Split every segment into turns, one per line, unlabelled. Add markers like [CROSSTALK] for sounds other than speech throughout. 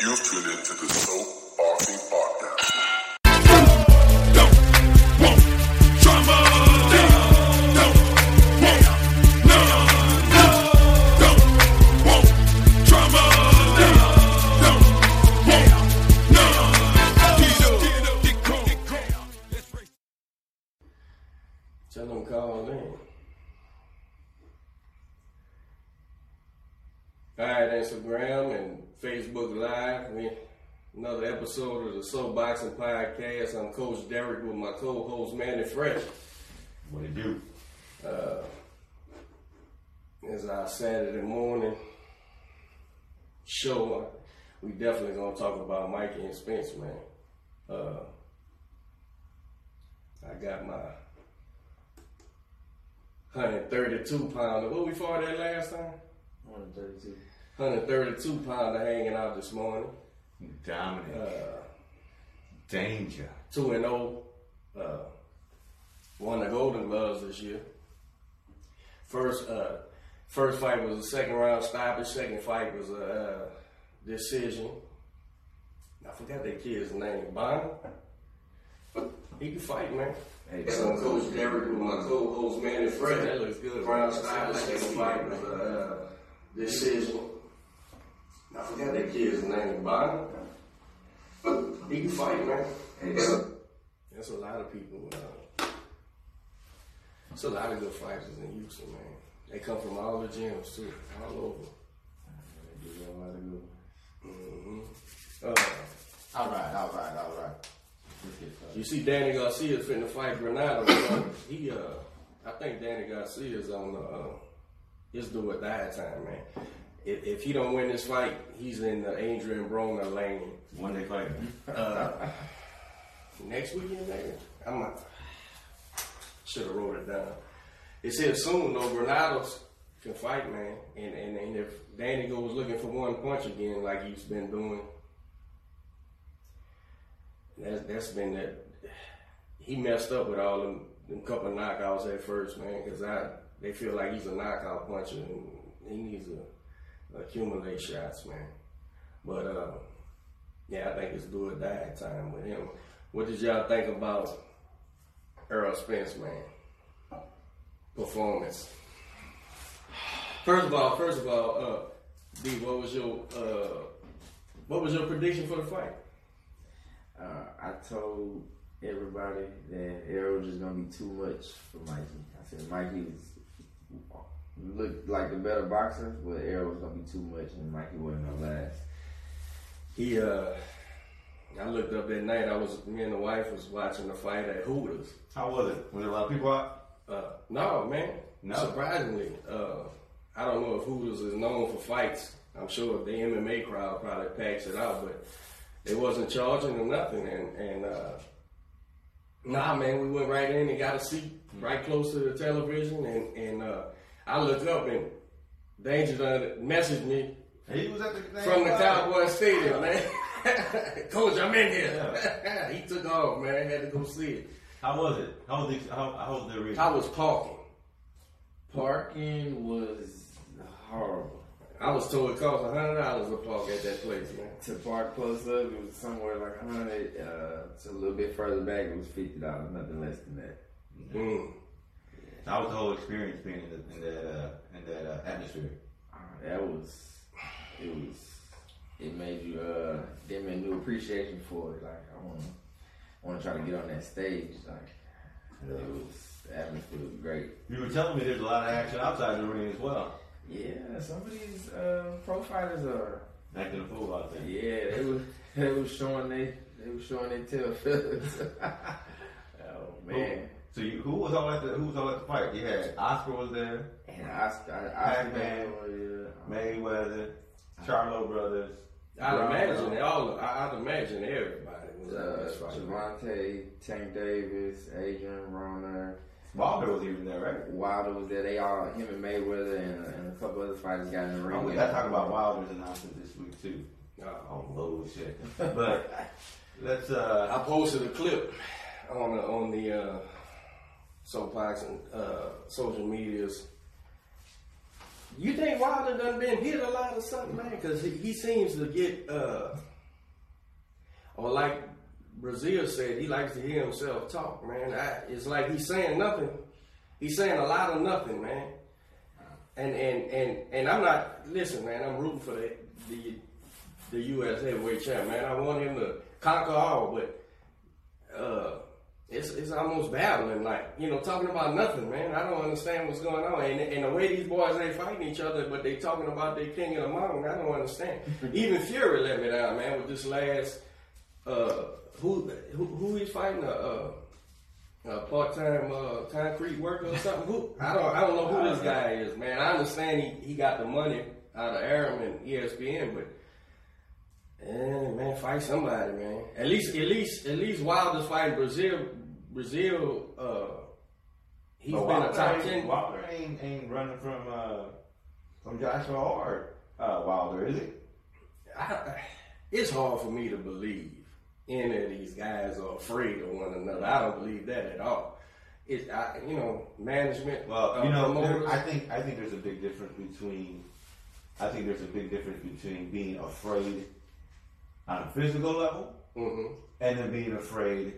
You've tuned into the Soap Boxing Podcast.
Episode of the Soap Boxing Podcast. I'm Coach Derek with my co-host Manny Fresh.
What it do?
It's our Saturday morning show. We definitely gonna talk about Mikey and Spence, man. Uh, I got my 132 pounder. What we fought that last time?
132.
132 pounder hanging out this morning.
Dominant.
Uh,
Danger.
2 and 0. Uh, won the Golden Gloves this year. First, uh, first fight was a second round stoppage. Second fight was a uh, decision. I forgot that kid's name. Bonner. He can fight, man.
Hey,
I'm Coach Derek with my co-host Manny Fresh. That looks good. Round stoppage. Second fight was a uh, decision. I forgot the kid's name. Bonner. [LAUGHS] He can fight, man. [LAUGHS] That's a lot of people. Uh, there's a lot of good fighters in Houston, man. They come from all the gyms too, all over. hmm Uh,
All right, all right, all right. Let's get started.
you see, Danny Garcia finna fight Granado. man. he, uh, I think Danny Garcia is on the uh, his do or die time, man. If, if he don't win this fight, he's in the Adrian Broner lane.
One day fighting.
Uh, next weekend, maybe. I might should have wrote it down. It said soon though, Granados can fight, man. And, and and if Danny goes looking for one punch again, like he's been doing, that's that's been that. He messed up with all them, them couple knockouts at first, man. Because I they feel like he's a knockout puncher and he needs to accumulate shots, man. But uh, yeah, I think it's do or die time with him. What did y'all think about Earl Spence, man? Performance. First of all, first of all, uh, D, what was your uh, what was your prediction for the fight?
Uh, I told everybody that Errol was just gonna be too much for Mikey. I said Mikey's looked like the better boxer, but Errol was gonna be too much, and Mikey wasn't gonna last.
He, uh, I looked up that night. I was me and the wife was watching the fight at Hooters.
How was it? Was there a lot of people out?
Uh, no, man.
No.
Surprisingly, uh, I don't know if Hooters is known for fights. I'm sure the MMA crowd probably packs it out, but they wasn't charging or nothing. And, and uh, nah, man, we went right in and got a seat right close to the television. And, and uh, I look up and Danger done messaged me
He was at the thing.
from the Cowboy Stadium, man. [LAUGHS] Coach, I'm in here. [LAUGHS] he took off, man. Had to go see it.
How was it? How was the how, how was the arena?
I was parking.
Parking was horrible.
I was told it cost hundred dollars to park at that place, man.
To park close up, it was somewhere like a hundred. Uh, to a little bit further back, it was fifty dollars, nothing less than that.
Mm.
How was the whole experience being in, the, in that uh, in that uh, atmosphere?
Uh, that was it was it made you uh give me a new appreciation for it. Like I wanna wanna try to get on that stage. Like it was the atmosphere was great.
You were telling me there's a lot of action outside the ring as well.
Yeah, some of these uh pro fighters are
Acting a fool out there.
yeah, they was they was showing they they was showing their tail feathers. oh man.
So you, who was all at the who was all at the fight? You had Oscar was there,
And Oscar, Oscar
Pac-Man,
yeah.
Mayweather, Charlo brothers.
I'd imagine they all. I, I'd imagine everybody was at
Uh,
this fight.
Gervonta, Tank Davis, Adrian Broner,
Wilder was even there, right?
Wilder was there. They all, him and Mayweather and, and a couple other fighters got in the ring.
Oh, we got to talk about Wilder's announcement this week too.
Uh,
Oh bullshit! But let's uh,
I posted a clip on the on the uh, soapbox and uh, social medias. You think Wilder done been hit a lot or something, man? Because he, he seems to get uh, or like Breazeale said, he likes to hear himself talk, man. I, it's like he's saying nothing. He's saying a lot of nothing, man. And and and and I'm not listen, man. I'm rooting for the the, the U.S. heavyweight champ, man. I want him to conquer all, but uh, it's it's almost battling, like you know, talking about nothing, man. I don't understand what's going on, and and the way these boys they fighting each other, but they talking about their king of the mountain. I don't understand. [LAUGHS] Even Fury let me down, man, with this last uh, who who who he's fighting a. Uh, a part-time uh, concrete worker or [LAUGHS] something. Who I don't I don't know who this guy is, man. I understand he, he got the money out of Arum and ESPN, but eh, man, fight somebody, man. At least at least at least Wilder's fighting Breazeale. Breazeale, uh, he's
But
been a top ten.
Wilder ain't, ain't running from uh, from Joshua or uh, Wilder, is he?
I, it's hard for me to believe any of these guys are afraid of one another. I don't believe that at all. It's I, you know management.
Well,
uh,
you know, there, I think I think there's a big difference between I think there's a big difference between being afraid on a physical level
Mhm.
and then being afraid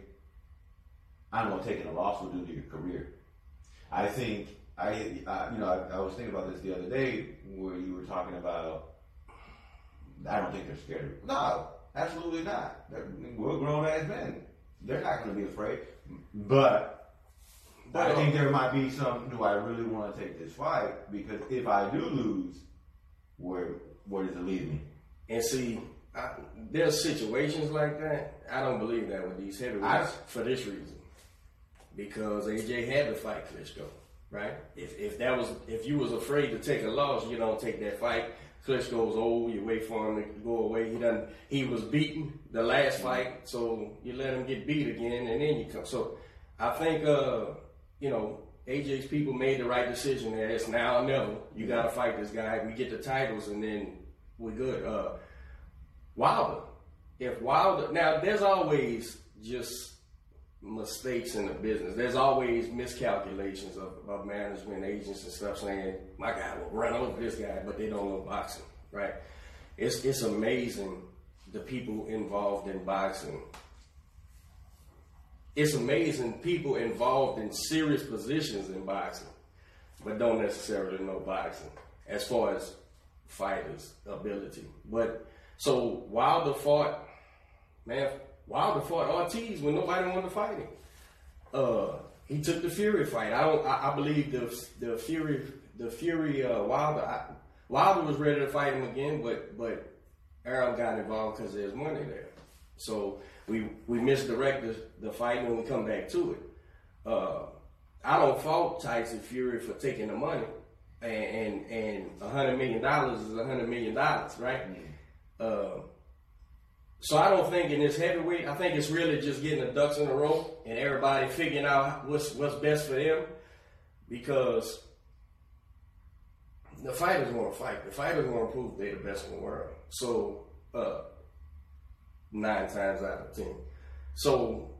Going to take a loss will do to your career. I think I, uh, you know, I, I was thinking about this the other day where you were talking about. I don't think they're scared. No, absolutely not. They're, we're grown ass men. They're not going to be afraid. But I think there might be some. Do I really want to take this fight? Because if I do lose, where where does it leave me?
And see, I, there's situations like that. I don't believe that with these heavyweights for this reason. Because AJ had to fight Klitschko, right? If if that was if you was afraid to take a loss, you don't take that fight. Klitschko's old. You wait for him to go away. He done. He was beaten the last fight, so you let him get beat again, and then you come. So I think uh, you know AJ's people made the right decision. There, it's now or never. You got to fight this guy. We get the titles, and then we're good. Uh, Wilder. If Wilder, now there's always just mistakes in the business. There's always miscalculations of, of management agents and stuff saying my guy will run over this guy, but they don't know boxing, right? It's it's amazing the people involved in boxing. It's amazing people involved in serious positions in boxing, but don't necessarily know boxing as far as fighters' ability. But so Wilder fought, man, Wilder fought Ortiz when nobody wanted to fight him. Uh, he took the Fury fight. I don't. I, I believe the the Fury the Fury uh, Wilder I, Wilder was ready to fight him again, but but Errol got involved because there's money there. So we we misdirected the the fight when we come back to it. Uh, I don't fault Tyson Fury for taking the money, and and and a hundred million dollars is a hundred million dollars, right? Uh, so I don't think in this heavyweight, I think it's really just getting the ducks in a row and everybody figuring out what's what's best for them, because the fighters want to fight. The fighters want to prove they're the best in the world. So uh, nine times out of ten. So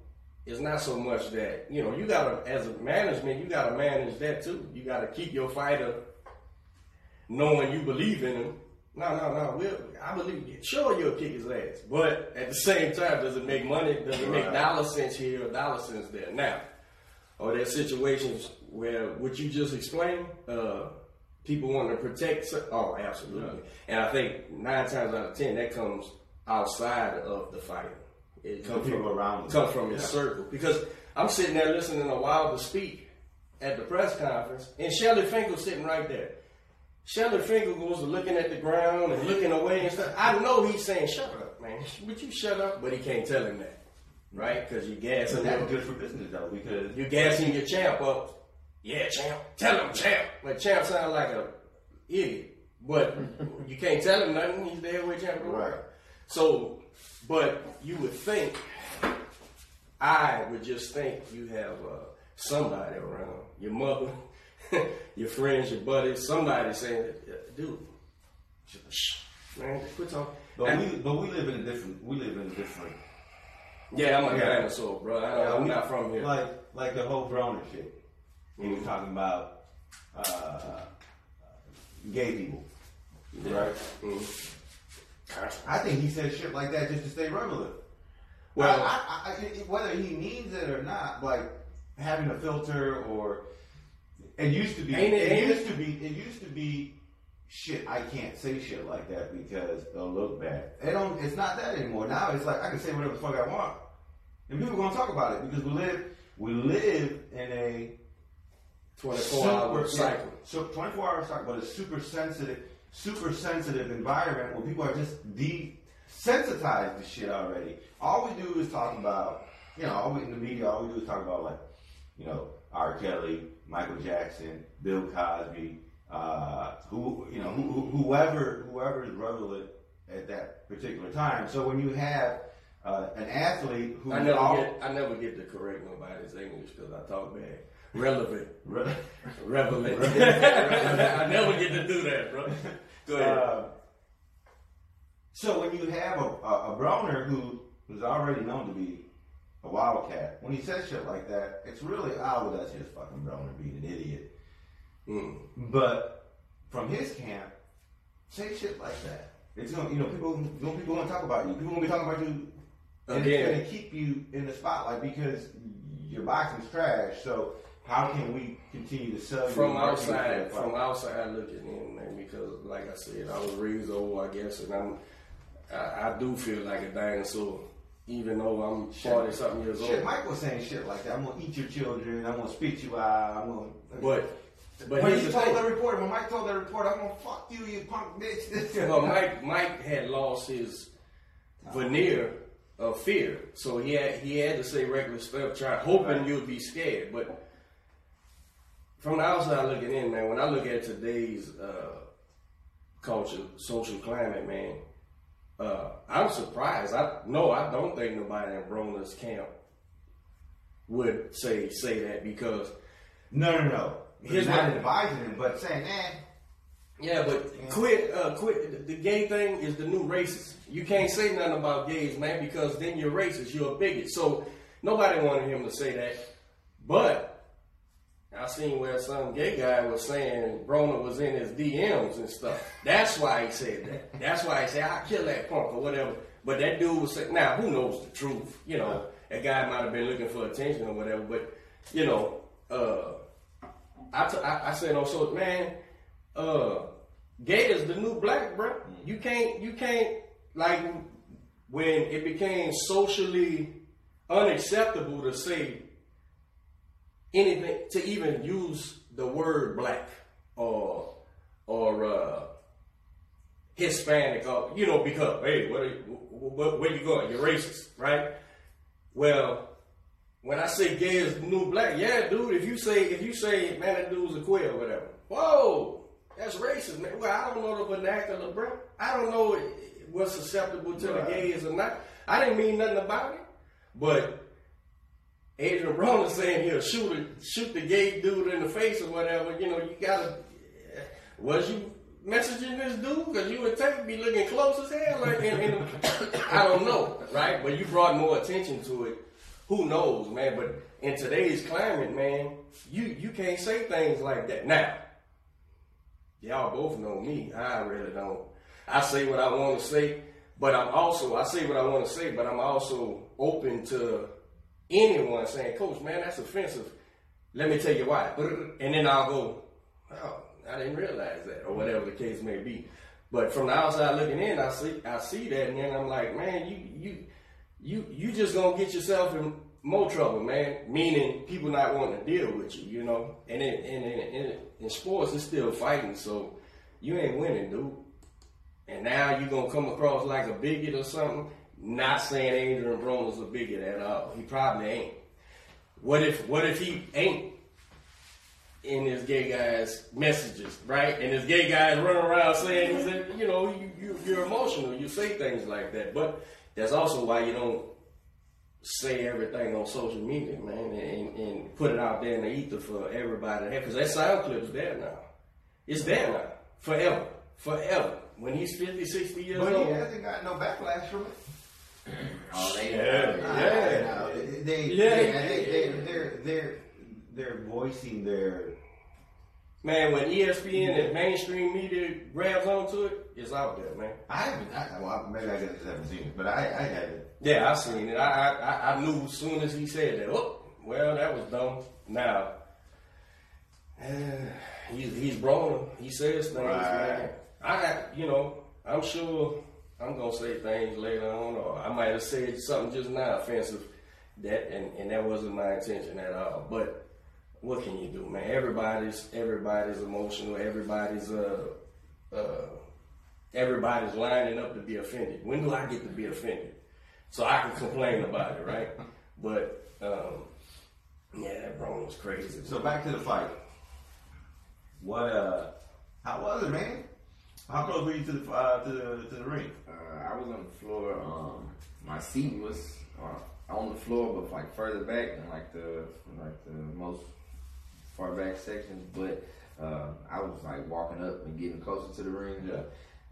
it's not so much that you know you gotta as a management you gotta manage that too. You gotta keep your fighter knowing you believe in him. No, no, no. We'll, I believe you. Sure, you'll kick his ass, but at the same time, does it make money? Does it make
Right.
dollar cents here or dollar cents there? Now, are there situations where what you just explained? Uh, people want to protect. Oh, absolutely. And I think nine times out of ten, that comes outside of the fighter. It
Some people around
comes from his
Yeah.
circle. Because I'm sitting there listening to Wilder speak at the press conference, and Shelly Finkel's sitting right there. Shelly Finkel goes to looking at the ground and looking away and stuff. I know he's saying, "Shut up, man! Would you shut up?" But he can't tell him that, right? Because you
But
gassing
that's
him.
good for business though, because
You gassing your champ up. Yeah, champ. Tell him, champ. But champ sounds like a idiot. But you can't tell him nothing. He's the heavyweight champ of the.
Right.
So, but you would think, I would just think you have uh, somebody around, your mother, [LAUGHS] your friends, your buddies, somebody saying, dude, man, quit talking.
but
And-
we but we live in a different we live in a different
yeah, I'm a
Yeah.
dinosaur, bro. I, I'm
we-
not from here.
Like like the whole Broner shit. He was talking about uh, gay people, right?
Mhm.
I think he said shit like that just to stay relevant.
Well-
I, I, I, whether he means it or not, like having a filter or it used to be.
Ain't it-
it
ain't
used to be. It used to be. Shit, I can't say shit like that because they'll look bad. It don't. It's not that anymore. Now it's like I can say whatever the fuck I want, and people are gonna talk about it because we live. We live in a
24 hour cycle.
so 24 hour cycle, but a super sensitive, super sensitive environment where people are just desensitized to shit already. All we do is talk about, you know, all we, in the media, all we do is talk about like, you know, R. Kelly, Michael Jackson, Bill Cosby, uh, who, you know, who, who, whoever, whoever is relevant at that particular time. So when you have uh, an athlete who
I never
all,
get I never get to correct nobody's English because I talk bad. Relevant. [LAUGHS]
re-
Relevant. [LAUGHS] I never get to do that, bro. Go ahead.
Uh, so when you have a, a, a Broner who is already known to be a wildcat, when he says shit like that, it's really, oh, well, that's just fucking Broner being an idiot.
Mm.
But from his camp, say shit like that. It's gonna, you know, people, people gonna talk about you. People gonna be talking about you, and
Again.
it's gonna keep you in the spotlight because your boxing's trash. So how can we continue to sell you
from outside, from outside looking in, man, because like I said, I was raised old, I guess, and I'm, I, I do feel like a dinosaur, even though I'm forty something years
Shit,
old.
Mike was saying shit like that. I'm gonna eat your children. I'm gonna spit you out. I'm gonna.
But, but
when he told
thing.
the reporter, when Mike told the reporter, I'm gonna fuck you, you punk bitch. This [LAUGHS]
Well, Mike, Mike had lost his veneer of fear, so he had he had to say reckless stuff, try hoping
Right.
you'd be scared. But from the outside looking in, man, when I look at today's uh, culture, social climate, man, uh, I'm surprised. I no, I don't think nobody in Broner's camp would say say that because
no, no, no. He's not advising him, but saying, eh.
Yeah, but quit, uh, quit. The gay thing is the new racist. You can't say nothing about gays, man, because then you're racist. You're a bigot. So nobody wanted him to say that. But I seen where some gay guy was saying Broner was in his DMs and stuff. That's why he said that. That's why he said I kill that punk or whatever. But that dude was saying, now who knows the truth? You know, that guy might have been looking for attention or whatever. But you know, uh, I, t- I, I said on so man, uh, gay is the new black, bro. You can't, you can't like when it became socially unacceptable to say anything to even use the word black or or uh, Hispanic or you know because hey, where, where, where you going? You're racist, right? Well, when I say gay is new black, yeah, dude. If you say if you say man, that dude's a queer or whatever, whoa, that's racist, man. Well, I don't know the vernacular, bro. I don't know what's susceptible to the gays or not. I didn't mean nothing about it, but Adrian Broner saying he'll shoot a, shoot the gay dude in the face or whatever. You know, you gotta. Was you messaging this dude? Because you would take be looking close as hell. Like, and, and, [COUGHS] I don't know, right? But you brought more attention to it. Who knows, man? But in today's climate, man, you you can't say things like that. Now, y'all both know me. I really don't. I say what I want to say, but I'm also I say what I want to say, but I'm also open to anyone saying, "Coach, man, that's offensive." Let me tell you why. And then I'll go, "Oh, I didn't realize that," or whatever the case may be. But from the outside looking in, I see I see that, and then I'm like, "Man, you you you you just gonna get yourself in more trouble, man." Meaning people not wanting to deal with you, you know. And in in in, in, sports, it's still fighting, so you ain't winning, dude. And now you're gonna come across like a bigot or something. Not saying Adrian Broner's a bigot at all. He probably ain't. What if what if he ain't in this gay guy's messages, right? And this gay guy's running around saying, mm-hmm. he's a- you know, you, you you're emotional. You say things like that, but that's also why you don't say everything on social media, man, and, and put it out there in the ether for everybody to have. Because that sound clip's there now. It's there now. Forever. Forever. When he's 50, 60 years
But
old.
he hasn't got no backlash from it.
Oh, they
Yeah. Yeah.
nah, They,
Yeah.
they, they, they, they're, they're, they're voicing their
Man, when ESPN and mainstream media grabs onto it, it's out there, man.
I haven't. I, well, maybe I just haven't seen it, but I, I haven't.
Yeah, I seen it. I, I I- knew as soon as he said that. Oh, well, that was dumb. Now, [SIGHS] he's he's grown. He says things,
Right.
man. I you know. I'm sure I'm gonna say things later on, or I might have said something just now offensive. That and, and that wasn't my intention at all. But what can you do, man? Everybody's everybody's emotional. Everybody's uh uh everybody's lining up to be offended. When do I get to be offended? So I can complain about it, right? [LAUGHS] But um, yeah, that Braun was crazy.
So back to the fight. What? uh How was it, man? How close were you to the uh, to the to the ring?
Uh, I was on the floor. Um, my seat was uh, on the floor, but like further back than like the like the most far back sections. But uh, I was like walking up and getting closer to the ring.
Yeah.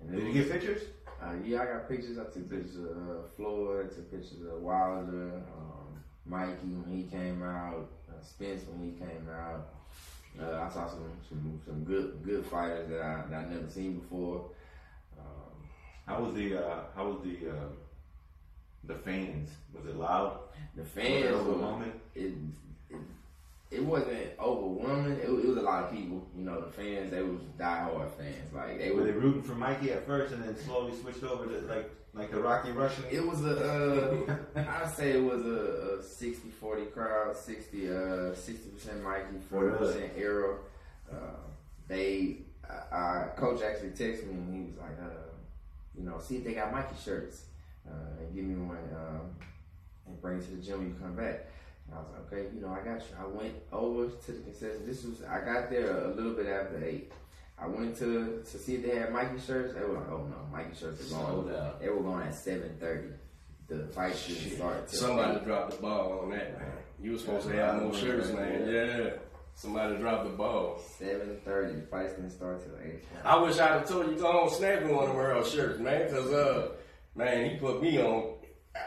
And
Did
it
you get pictures?
Uh, yeah, I got pictures. I took pictures of uh, Floyd. I took pictures of Wilder, um, Mikey when he came out, uh, Spence when he came out. Uh, I saw some, some some good good fighters that I that I never seen before. Um,
How was the uh, how was the uh, the fans? Was it loud?
the
Was
fans
it
were
overwhelming?
it, it it wasn't overwhelming. It, was- it was a lot of people. You know, the fans they was diehard fans. Like they
Were
were.
they rooting for Mikey at first and then slowly switched over to like like the Rocky Russian?
It was a, uh, [LAUGHS] I'd say it was a, a 60-40 crowd, 60, uh, 60% Mikey, 40% Errol. Uh, they, uh, uh, coach actually texted me and he was like, uh, you know, see if they got Mikey shirts, uh, and give me one, um, and bring it to the gym when you come back. And I was like, okay, you know, I got you. I went over to the concession. This was, I got there a little bit after eight. I went to to see if they had Mikey shirts. They were like, "Oh no, Mikey shirts are gone."
Sold out.
They were going at seven thirty. The fight didn't start
Somebody
eight.
dropped the ball on that, man. You were supposed to have more shirts, man. Yeah. Somebody dropped the ball.
Seven thirty. The fight didn't start till eight.
I wish I'd have told you go on snap me one of Earl's shirts, man, because uh, man, he put me on. [SIGHS]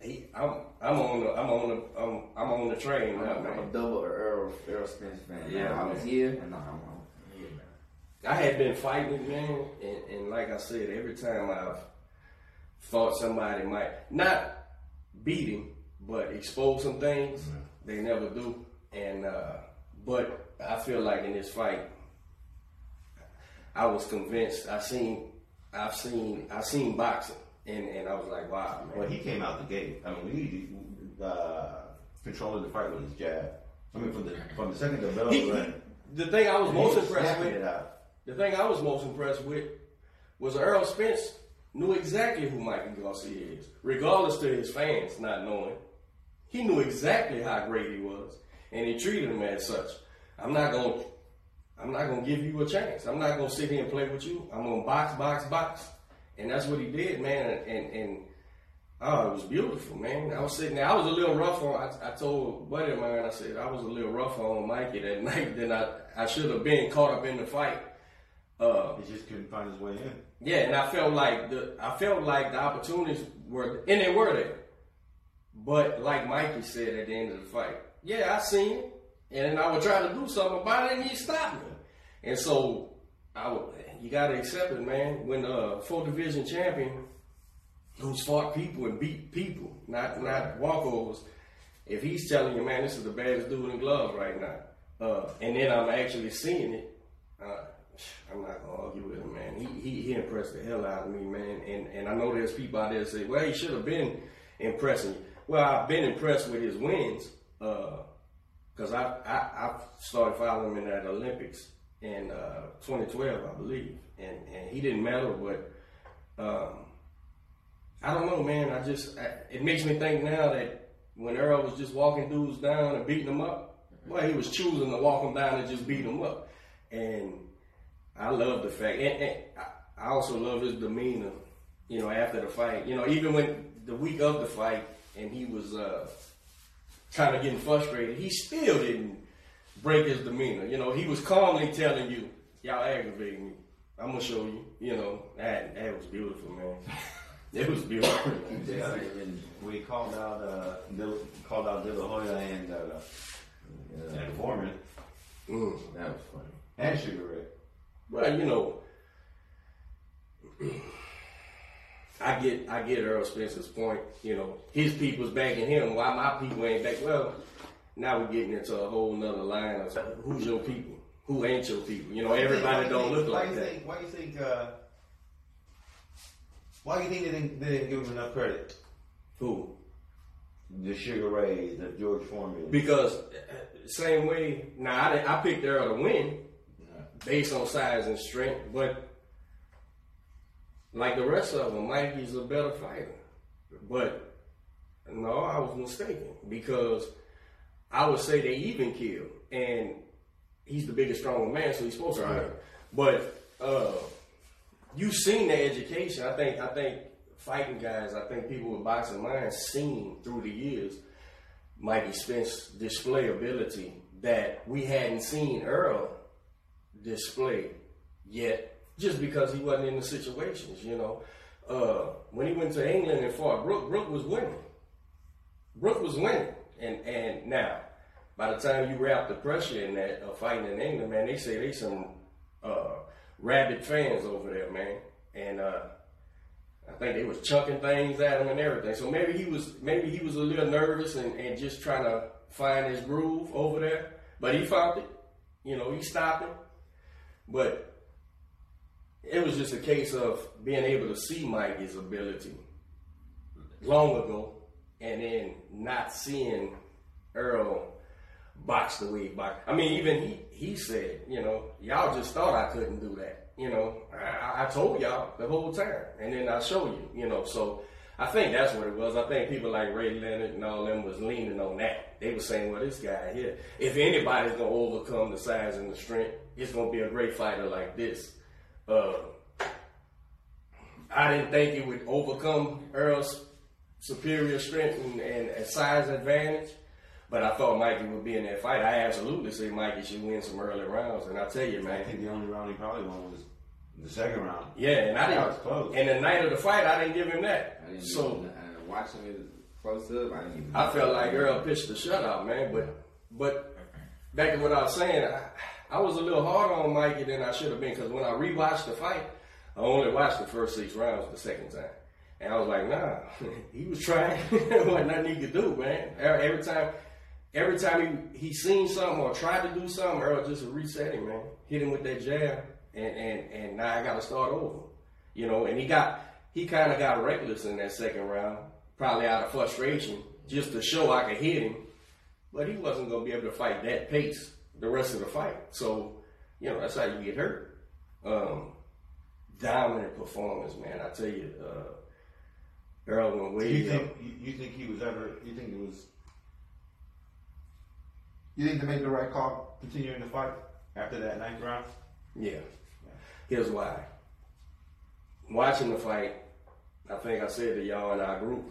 He, I'm, I'm on the, I'm on the, I'm, I'm on the train now,
I'm, I'm a double Earl Earl Spence fan.
Yeah,
Yeah, I was here and now I'm on. Yeah, man.
I had been fighting, man, and, and like I said, every time I've thought somebody might not beat him, but expose some things, they never do. And uh, but I feel like in this fight, I was convinced. I seen, I've seen, I seen boxing, and and I was like, wow, man.
Well, he came out the gate. I mean, he uh, controlling the fight with his jab. I mean, from the from the second the bell
He- the thing I was most impressed with
it out.
The thing I was most impressed with was Earl Spence knew exactly who Mikey Garcia is, regardless to his fans not knowing. He knew exactly how great he was, and he treated him as such. I'm not gonna, I'm not gonna give you a chance. I'm not gonna sit here and play with you. I'm gonna box, box, box, and that's what he did, man. And and, and oh, it was beautiful, man. I was sitting there. I was a little rough on. I, I told a buddy of mine. I said I was a little rough on Mikey that [LAUGHS] night than I I should have been caught up in the fight. Uh,
He just couldn't find his way in.
yeah, and I felt like the I felt like the opportunities were and they were there. But like Mikey said at the end of the fight, yeah, I seen it. And then I would try to do something about it and he stopped me. And so I would you gotta accept it, man. When uh full division champion who's fought people and beat people, not not walkovers. If he's telling you, man, this is the baddest dude in gloves right now, uh, and then I'm actually seeing it, uh, I'm not gonna argue with him, man. He, he he impressed the hell out of me, man. And and I know there's people out there say, well, he should have been impressing you. Well, I've been impressed with his wins, because I, I I started following him in that Olympics in uh, 2012, I believe, and and he didn't medal, but. Um, I don't know, man. I just I, it makes me think now that when Earl was just walking dudes down and beating them up, well, he was choosing to walk them down and just beat them up. And I love the fact, and, and I- I also love his demeanor. You know, after the fight, you know, even when the week of the fight, and he was uh, kind of getting frustrated, he still didn't break his demeanor. You know, he was calmly telling you, "Y'all aggravating me. I'm gonna show you." You know, that that was beautiful, man. [LAUGHS] It was beautiful.
Yeah.
same energy.
We called out uh, Dil- called out De La Hoya and uh,
Yeah,
and Foreman.
Mm.
that was funny.
and Sugar Ray.
Well, you know, I get I get Earl Spencer's point. You know, his people's backing him. Why my people ain't back? Well, now we're getting into a whole nother line of who's your people, who ain't your people. You know, everybody
Why
don't
you
look like
you
that.
Think, why do you think? Uh, why do you think they didn't, they didn't give him enough credit?
Who?
The Sugar Ray, the George Foreman.
Because uh, same way. Now I I picked Earl to win based on size and strength, but like the rest of them, Mikey's a better fighter. But no, I was mistaken because I would say they even kill, and he's the biggest, stronger man, so he's supposed to win. But uh, you've seen the education. I think. I think fighting guys. I think people with boxing minds seen through the years Mikey Spence display ability that we hadn't seen Earl display yet, just because he wasn't in the situations. You know, uh, when he went to England and fought Brook, Brook was winning. Brook was winning, and and now by the time you wrap the pressure in that of fighting in England, man, they say they some uh, rabid fans over there, man, and. uh I think they was chucking things at him and everything. So maybe he was maybe he was a little nervous and, and just trying to find his groove over there. But he found it. You know, he stopped him. But it was just a case of being able to see Mikey's ability long ago and then not seeing Earl box the way he boxed. I mean, even he he said, you know, y'all just thought I couldn't do that. You know, I, I told y'all the whole time, and then I show you. You know, so I think that's what it was. I think people like Ray Leonard and all them was leaning on that. They were saying, well, this guy here, if anybody's gonna overcome the size and the strength, it's gonna be a great fighter like this. Uh, I didn't think it would overcome Earl's superior strength and, and, and size advantage. But I thought Mikey would be in that fight. I absolutely say Mikey should win some early rounds. And I tell you,
I
man,
think the only round he probably won was the second round.
yeah, and I didn't.
was close.
And the night of the fight, I didn't give him that. So
and uh, watching it close up, I didn't.
I felt like Earl pitched the shutout, man. But but back to what I was saying, I, I was a little hard on Mikey than I should have been because when I rewatched the fight, I only watched the first six rounds the second time. And I was like, nah, [LAUGHS] he was trying. [LAUGHS] wasn't nothing he could do, man. Every every time, every time he, he seen something or tried to do something, Earl just reset him, man. Hit him with that jab, and and and now I got to start over. You know, and he got he kind of got reckless in that second round, probably out of frustration, just to show I could hit him. But he wasn't going to be able to fight that pace the rest of the fight. So, you know, that's how you get hurt. Um, dominant performance, man. I tell you, uh, Earl went way
You think you, you think he was ever? You think it was?
You think they made the right call?
Continuing the fight after that ninth round.
Yeah. Here's why. Watching the fight, I think I said to y'all in our group,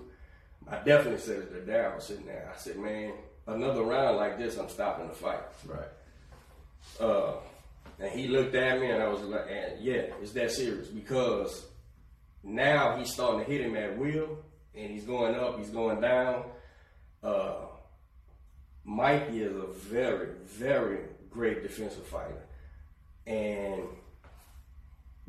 I definitely said it to Darryl sitting there. I said, man, another round like this, I'm stopping the fight.
Right.
Uh, and he looked at me and I was like, and yeah, it's that serious because now he's starting to hit him at will and he's going up, he's going down. Uh, Mikey is a very, very great defensive fighter. And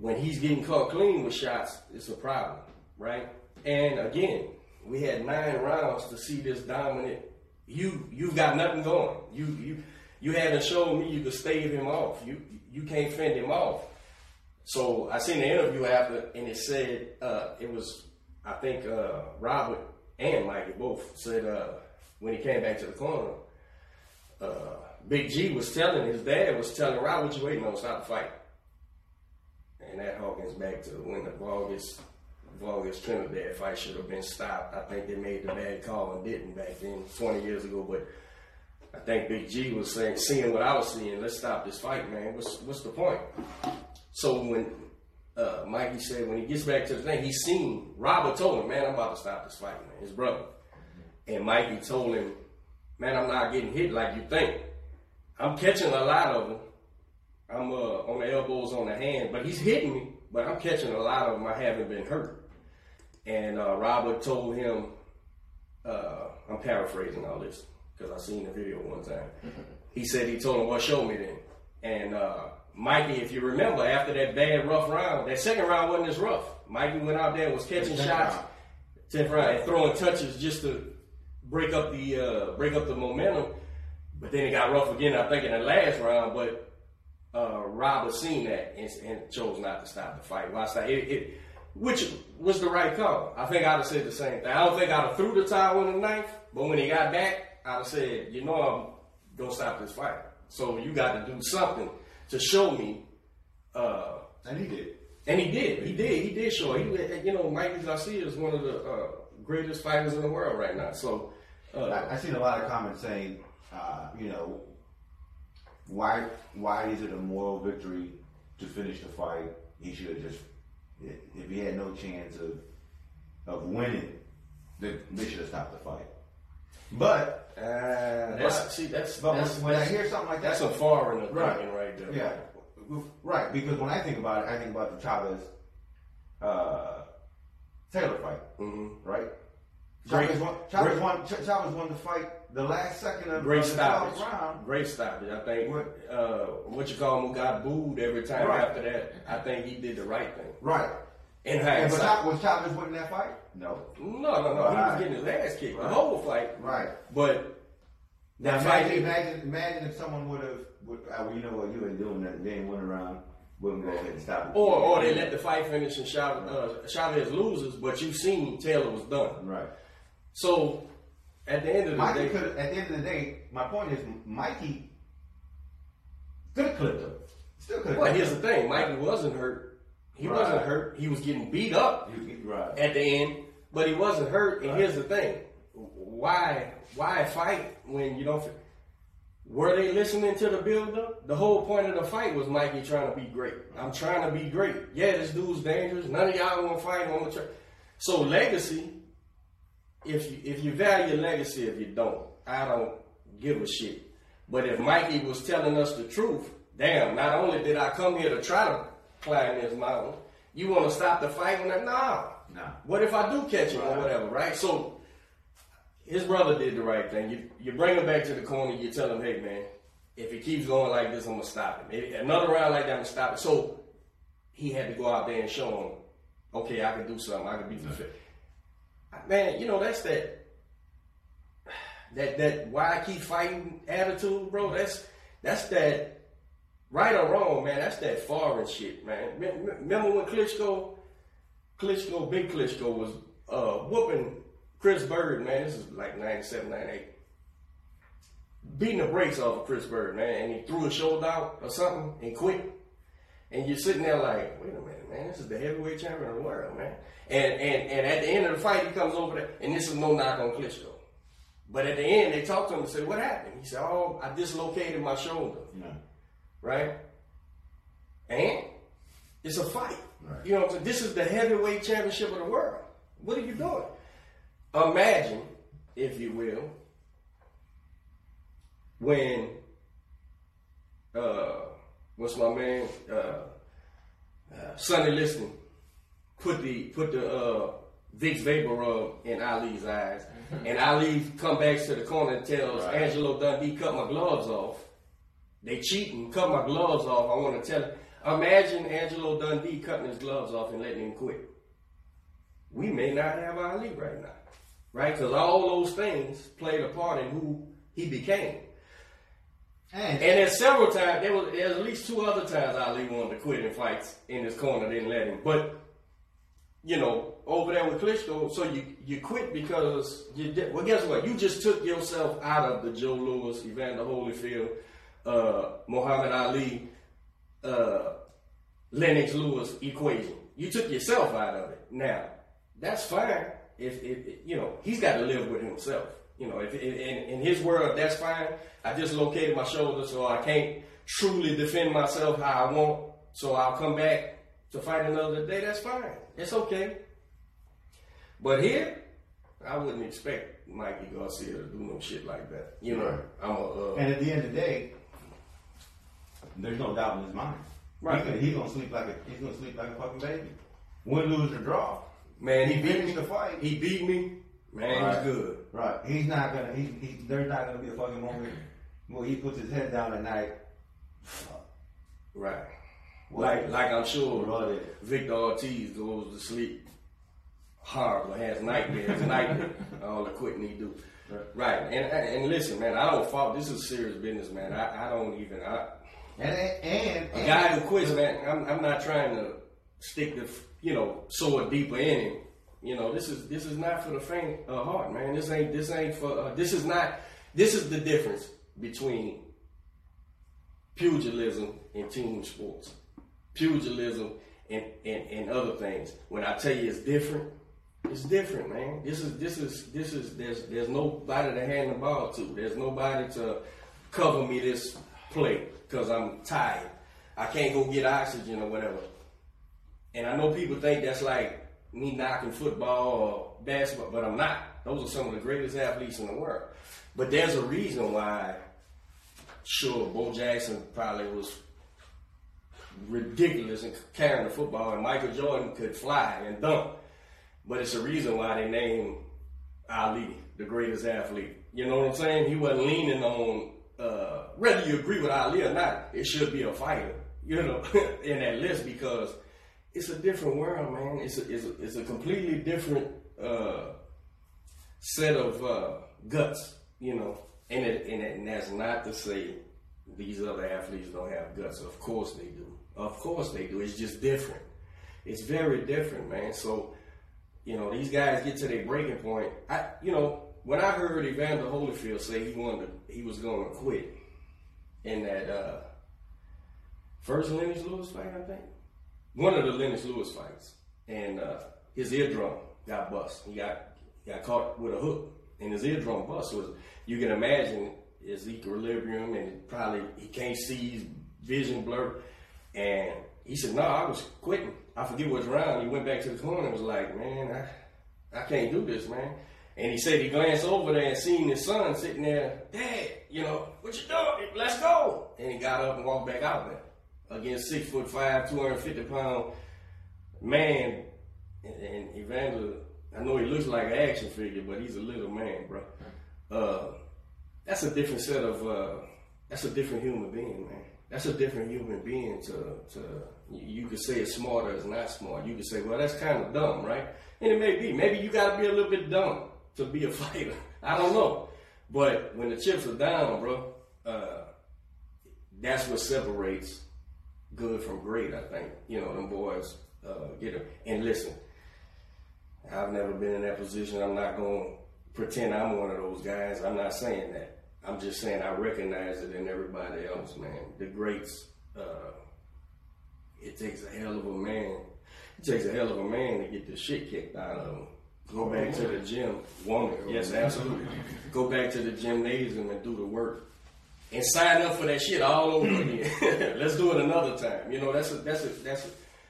when he's getting caught clean with shots, it's a problem, right? And again, we had nine rounds to see this dominant. You you've got nothing going. You you you haven't shown me you could stave him off. You you can't fend him off. So I seen the interview after, and it said uh, it was I think uh, Robert and Mikey both said uh, when he came back to the corner, uh, Big G was telling his dad was telling Robert, "What you waiting on? Stop the fight." And that Hawkins back to when the Vargas Vargas Trinidad fight should have been stopped. I think they made the bad call and didn't back then, 20 years ago. But I think Big G was saying, seeing what I was seeing, let's stop this fight, man. What's what's the point? So when uh, Mikey said when he gets back to the thing, he seen Robert told him, man, I'm about to stop this fight, man. His brother. And Mikey told him, man, I'm not getting hit like you think. I'm catching a lot of them. I'm uh, on the elbows, on the hand, but he's hitting me. But I'm catching a lot of them. I haven't been hurt. And uh, Robert told him, uh, I'm paraphrasing all this because I seen the video one time. [LAUGHS] He said he told him, "Well, show me then." And uh, Mikey, if you remember, after that bad rough round, that second round wasn't as rough. Mikey went out there and was catching shots,
round.
tenth round, and throwing touches just to break up the uh, break up the momentum. But then it got rough again, I think, in the last round. But uh, Robert seen that and, and chose not to stop the fight. Why stop? It, it, which was the right call. I think I'd have said the same thing. I don't think I'd have threw the towel in the ninth, but when he got back, I'd have said, you know, I'm gonna stop this fight. So you got to do something to show me. Uh,
And he did.
and he did. He did. He did show. He, you know, Mikey Garcia is one of the uh, greatest fighters in the world right now. So, uh,
I, I seen a lot of comments saying, uh, you know, why why is it a moral victory to finish the fight? He should have just, if he had no chance of of winning, then they should have stopped the fight. But
uh, that's see, that's
but
that's,
when, when I hear something like that,
that's a foreigner
Right.
right there.
Yeah, right. Because when I think about it, I think about the Chavez uh, Taylor fight,
hmm
right? Chavez won. Chavez won. Ch- Chavez won the fight the last second of,
Great
of the 12th
stoppage.
round.
Great stoppage. I think
What-
uh, what you call him who got booed every time
Right.
after that. I think he did the right thing.
Right.
In
And was,
hindsight.
Was Chavez winning that fight? No.
No, no, no. He was getting his ass kicked the whole fight.
Right.
But
Now
that fight,
imagine, imagine, imagine if someone would have, would, uh, well, you know what, you ain't doing that. They ain't went around. Wouldn't go ahead and stop it.
or or they let the fight finish and Chavez, uh, Chavez loses, but you seen Taylor was done.
Right.
So at the end of the
Mikey
day.
At the end of the day, my point is, Mikey could have clipped him. Still could have.
well, here's the thing: Mikey wasn't hurt. He
Right.
wasn't hurt. He was getting beat up
Right.
at the end, but he wasn't hurt. And here's the thing: why why fight when you don't? Were they listening to the build-up? The whole point of the fight was Mikey trying to be great. I'm trying to be great. Yeah, this dude's dangerous. None of y'all want to fight on the track. So legacy, if you if you value legacy, if you don't, I don't give a shit. But if Mikey was telling us the truth, damn, not only did I come here to try to climb this mountain, you want to stop the fight? And I'm, nah.
Nah.
What if I do catch him or whatever, right? So his brother did the right thing. You you bring him back to the corner. You tell him, hey man, if he keeps going like this, I'm gonna stop him. If- Another round like that, I'm gonna stop it. So he had to go out there and show him, okay, I can do something. I can beat the. Man, you know that's that that that why I keep fighting attitude, bro. That's that's that right or wrong, man. That's that foreign shit, man. Me- me- Remember when Klitschko, Klitschko, Big Klitschko was uh, whooping Chris Byrd, man. This is like 97, 98. Beating the brakes off of Chris Byrd, man, and he threw his shoulder out or something and quit. And you're sitting there like, wait a minute, man, this is the heavyweight champion of the world, man. And and and at the end of the fight, he comes over there, and this is no knock on Klitschko. But at the end, they talked to him and said, what happened? He said, oh, I dislocated my shoulder
Yeah.
right? And it's a fight.
Right.
You know what This is the heavyweight championship of the world. What are you doing? Imagine, if you will, when uh what's my man? Uh, uh Sonny Liston put the put the uh Vicks Vapor Rub in Ali's eyes. And Ali come back to the corner and tells
Right.
Angelo Dundee, cut my gloves off. They cheating, cut my gloves off. I want to tell him. Imagine Angelo Dundee cutting his gloves off and letting him quit. We may not have Ali right now, right? Because all those things played a part in who he became.
And,
there's several times, there was at least two other times Ali wanted to quit in fights in his corner, didn't let him. But, you know, over there with Klitschko, so you, you quit because you did, well, guess what? You just took yourself out of the Joe Louis, Evander Holyfield, uh, Muhammad Ali, uh, Lennox Lewis equation. You took yourself out of it. Now, that's fine. If, if you know, he's got to live with himself. You know, if, in, in his world, that's fine. I dislocated my shoulder, so I can't truly defend myself how I want. So I'll come back to fight another day. That's fine. It's okay. But here, I wouldn't expect Mikey Garcia to do no shit like that. You know, I'm a uh,
and at the end of the day, there's no doubt in his mind.
Right.
He's gonna, he's gonna sleep like a he's gonna sleep like a fucking baby. Win, lose, or draw.
man. He
He
beat me.
the fight.
He beat me. Man,
Right.
he's good.
Right. He's not gonna. He, he, there's not gonna be a fucking moment where he puts his head down at night. Fuck.
Right. Like like I'm sure
they?
Victor Ortiz goes to sleep horrible, has nightmares, [LAUGHS] nightmare, all the quitting he do. Right. And and listen, man, I don't fault. This is serious business, man. I, I don't even. I,
And and,
a guy who quits, man. I'm I'm not trying to stick the you know sword deeper in him. You know, this is this is not for the faint of heart, man. This ain't this ain't for. Uh, this is not. This is the difference between pugilism and team sports. Pugilism and, and, and other things. When I tell you it's different, it's different, man. This is this is this is there's there's nobody to hand the ball to. There's nobody to cover me this play because I'm tired. I can't go get oxygen or whatever. And I know people think that's like me knocking football or basketball, but I'm not. Those are some of the greatest athletes in the world. But there's a reason why, sure, Bo Jackson probably was ridiculous in carrying the football, and Michael Jordan could fly and dunk. But it's a reason why they named Ali the greatest athlete. You know what I'm saying? He wasn't leaning on uh, whether you agree with Ali or not. It should be a fighter, you know, [LAUGHS] in that list because it's a different world, man. It's a, it's a, it's a completely different uh, set of uh, guts, you know. And it, and, it, and that's not to say these other athletes don't have guts. Of course they do. Of course they do. It's just different. It's very different, man. So, you know, these guys get to their breaking point. I, you know, when I heard Evander Holyfield say he wanted, to, he was going to quit in that uh, first Lennox Lewis fight, I think, one of the Lennox Lewis fights, and uh, his eardrum got bust. He got he got caught with a hook, and his eardrum bust. Was you can imagine his equilibrium, and probably he can't see, his vision blur. and he said, "No, I was quitting. I forget what's wrong." He went back to the corner and was like, "Man, I, I can't do this, man." And he said he glanced over there and seen his son sitting there, Dad, you know, what you doing? Let's go. And he got up and walked back out there against six foot five, 250 pound man. And, and Evander, I know he looks like an action figure, but he's a little man, bro. Uh, that's a different set of, uh, that's a different human being, man. That's a different human being to, to you could say it's smart or it's not smart. You could say, well, that's kind of dumb, right? And it may be. Maybe you got to be a little bit dumb to be a [LAUGHS] fighter. I don't know. But when the chips are down, bro, uh, that's what separates good from great, I think. You know, them boys uh, get them. And listen, I've never been in that position. I'm not going to pretend I'm one of those guys. I'm not saying that. I'm just saying I recognize it in everybody else, man. The greats, uh, it takes a hell of a man. It takes a hell of a man to get the shit kicked out of them. Go back to the gym, woman. Yes, absolutely. Go back to the gymnasium and do the work, and sign up for that shit all over [CLEARS THROAT] again. [LAUGHS] Let's do it another time. You know, that's a that's a that's a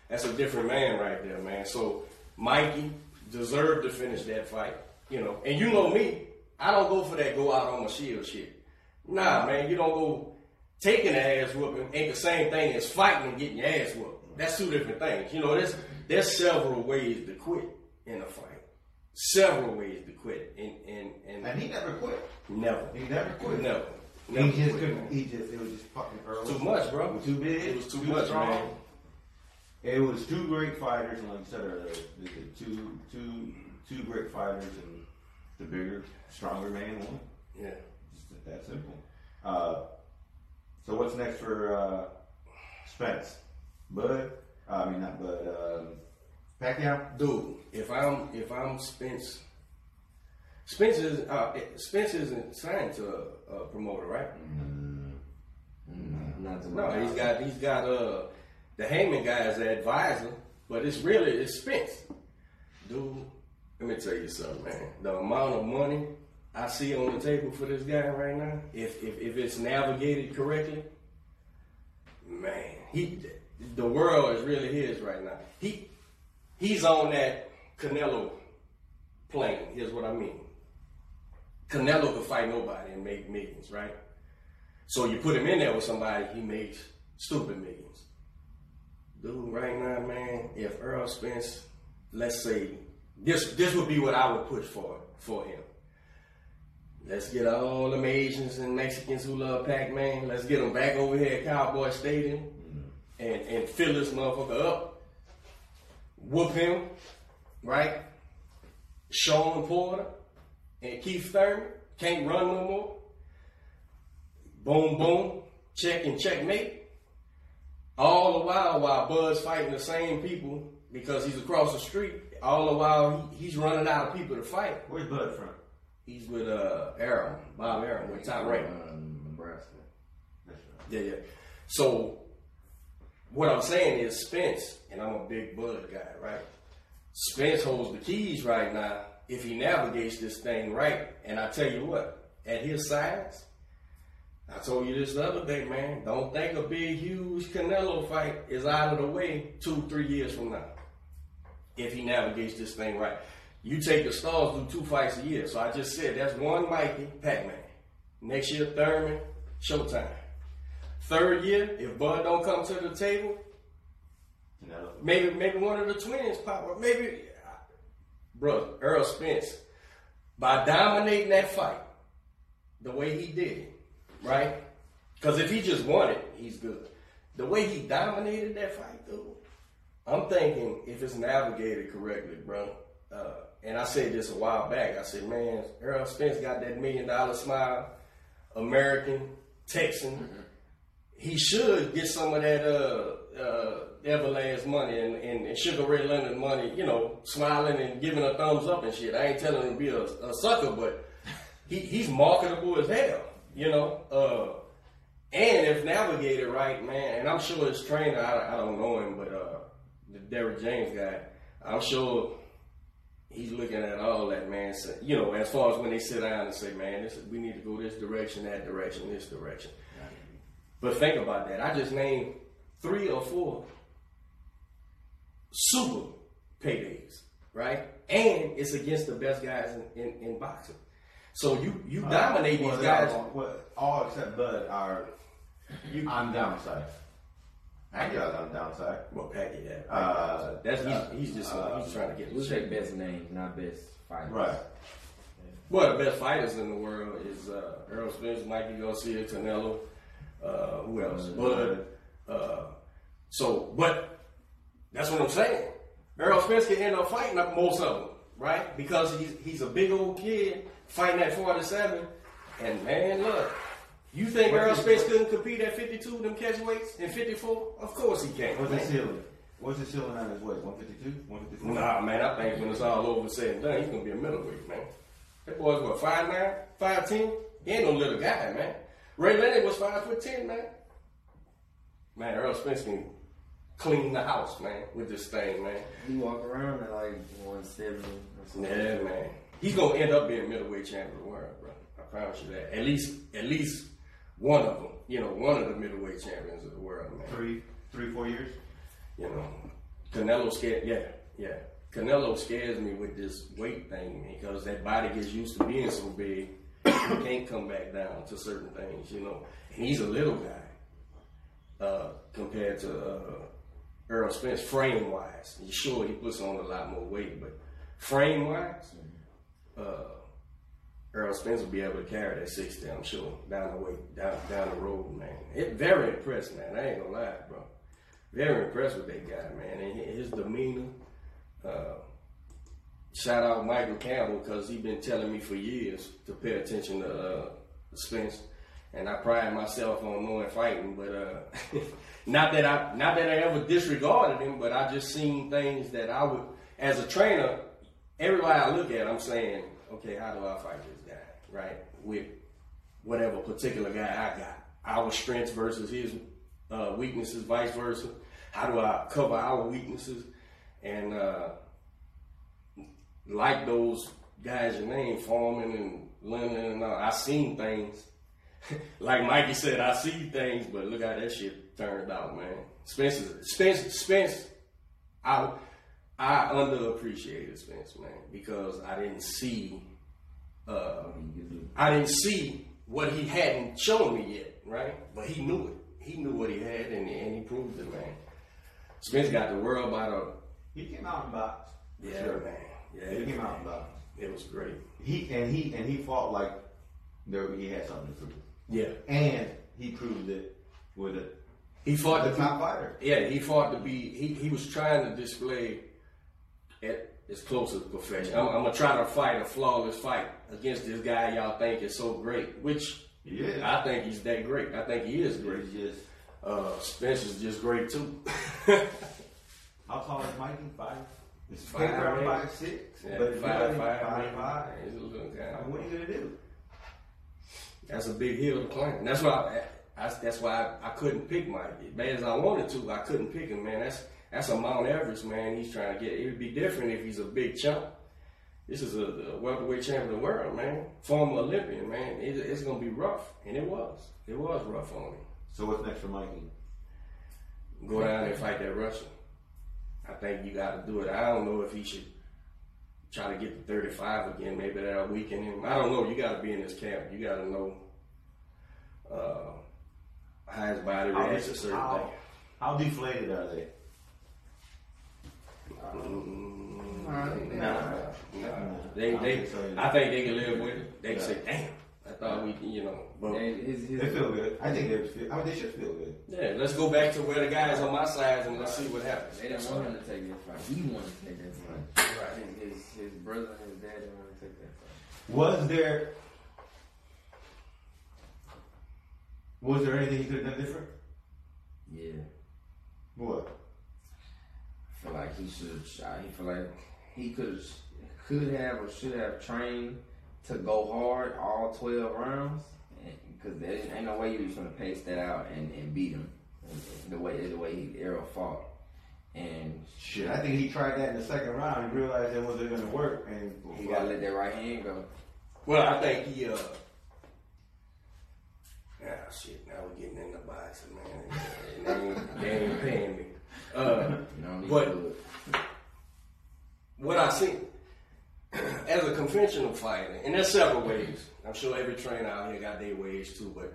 that's a different man right there, man. So Mikey deserved to finish that fight. You know, and you know me, I don't go for that go out on my shield shit. Nah, man, you don't go taking an ass whooping ain't the same thing as fighting and getting your ass whooped. That's two different things. You know, there's there's several ways to quit in a fight. Several ways to quit, and and and,
and he never quit.
never,
He never quit.
never,
He just couldn't. He just. It was just fucking early.
Too much, bro.
Too big.
It was too much,
strong.
man.
It was two great fighters, and like you said earlier, the, the two two two great fighters, and the bigger, stronger man won.
Yeah.
It's that simple. Uh, so what's next for uh, Spence? Bud? Uh, I mean not Bud. Um, Pacquiao.
Dude, if I'm if I'm Spence, Spence is uh, Spence isn't signed to a, a promoter, right?
Not to
No, he's got he's got uh the Haymon guy as the advisor, but it's really it's Spence. Dude, let me tell you something, man. The amount of money I see on the table for this guy right now, if if, if it's navigated correctly, man, he the world is really his right now. He he's on that Canelo plane. Here's what I mean. Canelo could fight nobody and make millions, right? So you put him in there with somebody, he makes stupid millions. Dude, right now, man, if Errol Spence, let's say this this would be what I would push for for him. Let's get all them Asians and Mexicans who love Pac-Man. Let's get them back over here at Cowboy Stadium. Mm-hmm. and, and fill this motherfucker up, whoop him, right? Shawn Porter and Keith Thurman can't run no more. Boom, boom, check and checkmate. All the while, while Bud's fighting the same people because he's across the street. All the while, he, he's running out of people to fight.
Where's Bud from?
He's with uh Arum, Bob Arum, with Top Rank.
Um, Nebraska.
That's right.
Yeah, yeah. So what I'm saying is Spence, and I'm a big Bud guy, right? Spence holds the keys right now if he navigates this thing right. And I tell you what, at his size, I told you this the other day, man. Don't think a big, huge Canelo fight is out of the way two, three years from now. If he navigates this thing right. You take the stars do two fights a year. So I just said that's one Mikey, Pac-Man. Next year, Thurman, Showtime. Third year, if Bud don't come to the table,
Canelo.
maybe maybe one of the twins pop up. Maybe, bro, Errol Spence, by dominating that fight the way he did, right? Because if he just won it, he's good. The way he dominated that fight, though, I'm thinking if it's navigated correctly, bro. Uh, and I said this a while back. I said, man, Errol Spence got that million dollar smile, American, Texan. He should get some of that uh, uh, Everlast money and, and, and Sugar Ray Leonard money, you know, smiling and giving a thumbs up and shit. I ain't telling him to be a, a sucker, but he, he's marketable as hell, you know. Uh, and if navigated right, man, and I'm sure his trainer, I, I don't know him, but uh, the Derrick James guy, I'm sure he's looking at all that, man. So, you know, as far as when they sit down and say, man, this, we need to go this direction, that direction, this direction. But think about that. I just named three or four super paydays, right? And it's against the best guys in, in, in boxing. So you you dominate
Uh, well,
these guys.
All, well, all except Bud are
You,
on downside. Pacquiao's on downside.
well, Packy, yeah.
Uh,
That's
uh,
he's, he's just
uh,
he's trying to get
We'll
the
say
check.
best names, not best fighters.
Right.
Well, the best fighters in the world is uh, Errol Spence, Mikey Garcia, Canelo. Uh, who else? Bud. Uh, so, but that's what I'm saying. Errol Spence can end up fighting up most of them, right? Because he's he's a big old kid fighting at 47. And man, look, you think
Errol
Spence couldn't compete at 52, them catch weights, and 54? Of course he can.
What's the ceiling? What's the ceiling on his weight? 152? 154?
Nah, man, I think when it's all over said and done, he's gonna be a middleweight, man. That boy's what, five nine, five ten? He ain't no little guy, man. Ray Leonard was five foot ten, man. Man, Errol Spence can clean the house, man, with this thing, man.
He walk around at like 170 or something.
Yeah, man. He's gonna end up being middleweight champion of the world, bro. I promise you that. At least, at least one of them. You know, one of the middleweight champions of the world, man.
Three, three, four years?
You know, Canelo scared. Yeah, yeah. Canelo scares me with this weight thing because that body gets used to being so big, can't come back down to certain things. You know, and he's a little guy uh, compared to uh, Errol Spence frame wise. Sure, he puts on a lot more weight, but frame wise, uh, Errol Spence will be able to carry that sixty. I'm sure down the way, down down the road, man. It, very impressed, man. I ain't gonna lie, bro very impressed with that guy, man, and his demeanor. Uh, shout out Michael Campbell because he's been telling me for years to pay attention to uh, Spence, and I pride myself on knowing fighting. But uh, [LAUGHS] not that I not that I ever disregarded him, but I just seen things that I would, as a trainer, everybody I look at, I'm saying, okay, how do I fight this guy, right? With whatever particular guy I got, our strengths versus his uh, weaknesses, vice versa. How do I cover our weaknesses? And uh, like those guys you named, Foreman and Lennon and all, I seen things. [LAUGHS] like Mikey said, I see things, but look how that shit turned out, man. Spence, is- Spence, Spence, I, I underappreciated Spence, man, because I didn't see, uh, I didn't see what he hadn't shown me yet, right? But he knew it. He knew what he had, and, and he proved it, man. Spence got the world by the
He came out in box. for
yeah,
sure.
man. Yeah,
He
it,
came out box.
it was great.
He and he and he fought like there he had something to prove.
Yeah,
And he proved it with a
he fought
The top fighter.
Yeah, he fought to be. He, he was trying to display at as close as perfection. I'm, I'm gonna try to fight a flawless fight against this guy y'all think is so great, which
Yeah.
I think he's that great. I think he is great.
He's just
Uh, Spencer's just great too. [LAUGHS]
how tall is Mikey? Five. It's
Five,
around
eight.
five six.
Yeah,
but if you
five,
let him
five,
five,
maybe.
five,
He's a little guy.
What are you gonna do?
That's a big hill to climb. That's why I, I that's why I, I couldn't pick Mike. As bad as I wanted to, I couldn't pick him, man. That's that's a Mount Everest, man. He's trying to get. It would be different if he's a big chump. This is a, a welterweight champion of the world, man. Former Olympian, man. It, it's gonna be rough, and it was. It was rough on him.
So what's next for Mikey?
Go down and fight that Russian. I think you got to do it. I don't know if he should try to get to 35 again. Maybe that'll weaken him. I don't know. You got to be in this camp. You got to know uh, how his body reacts to certain
how,
things.
how deflated are they?
Mm,
Nah,
nah, nah. They, they, I think they can live with it. They can say, "Damn, I thought we, you know." But
his, his,
They feel good. I think they feel. I mean, they should feel good.
yeah, let's go back to where the guys on my side and let's see what happens.
They didn't want him to take that fight. He wanted to take that fight. Right. His, his brother and his dad didn't want to take that fight.
Was there? Was there anything he could have done different?
Yeah.
What?
I feel like he should have. He feel like he could could have or should have trained to go hard all twelve rounds, because there ain't ain't no way you was gonna pace that out and, and beat him the way the way he Errol fought. And
Shit, I think he tried that in the second round. He realized it wasn't going to work, and
he gotta let that right hand go.
Well, I think he. uh Ah, shit. Now we're getting in the boxing, man. [LAUGHS] They ain't, they ain't paying me. Uh,
You know,
But-
but
what I see as a conventional fighter, and there's several ways. I'm sure every trainer out here got their ways too, but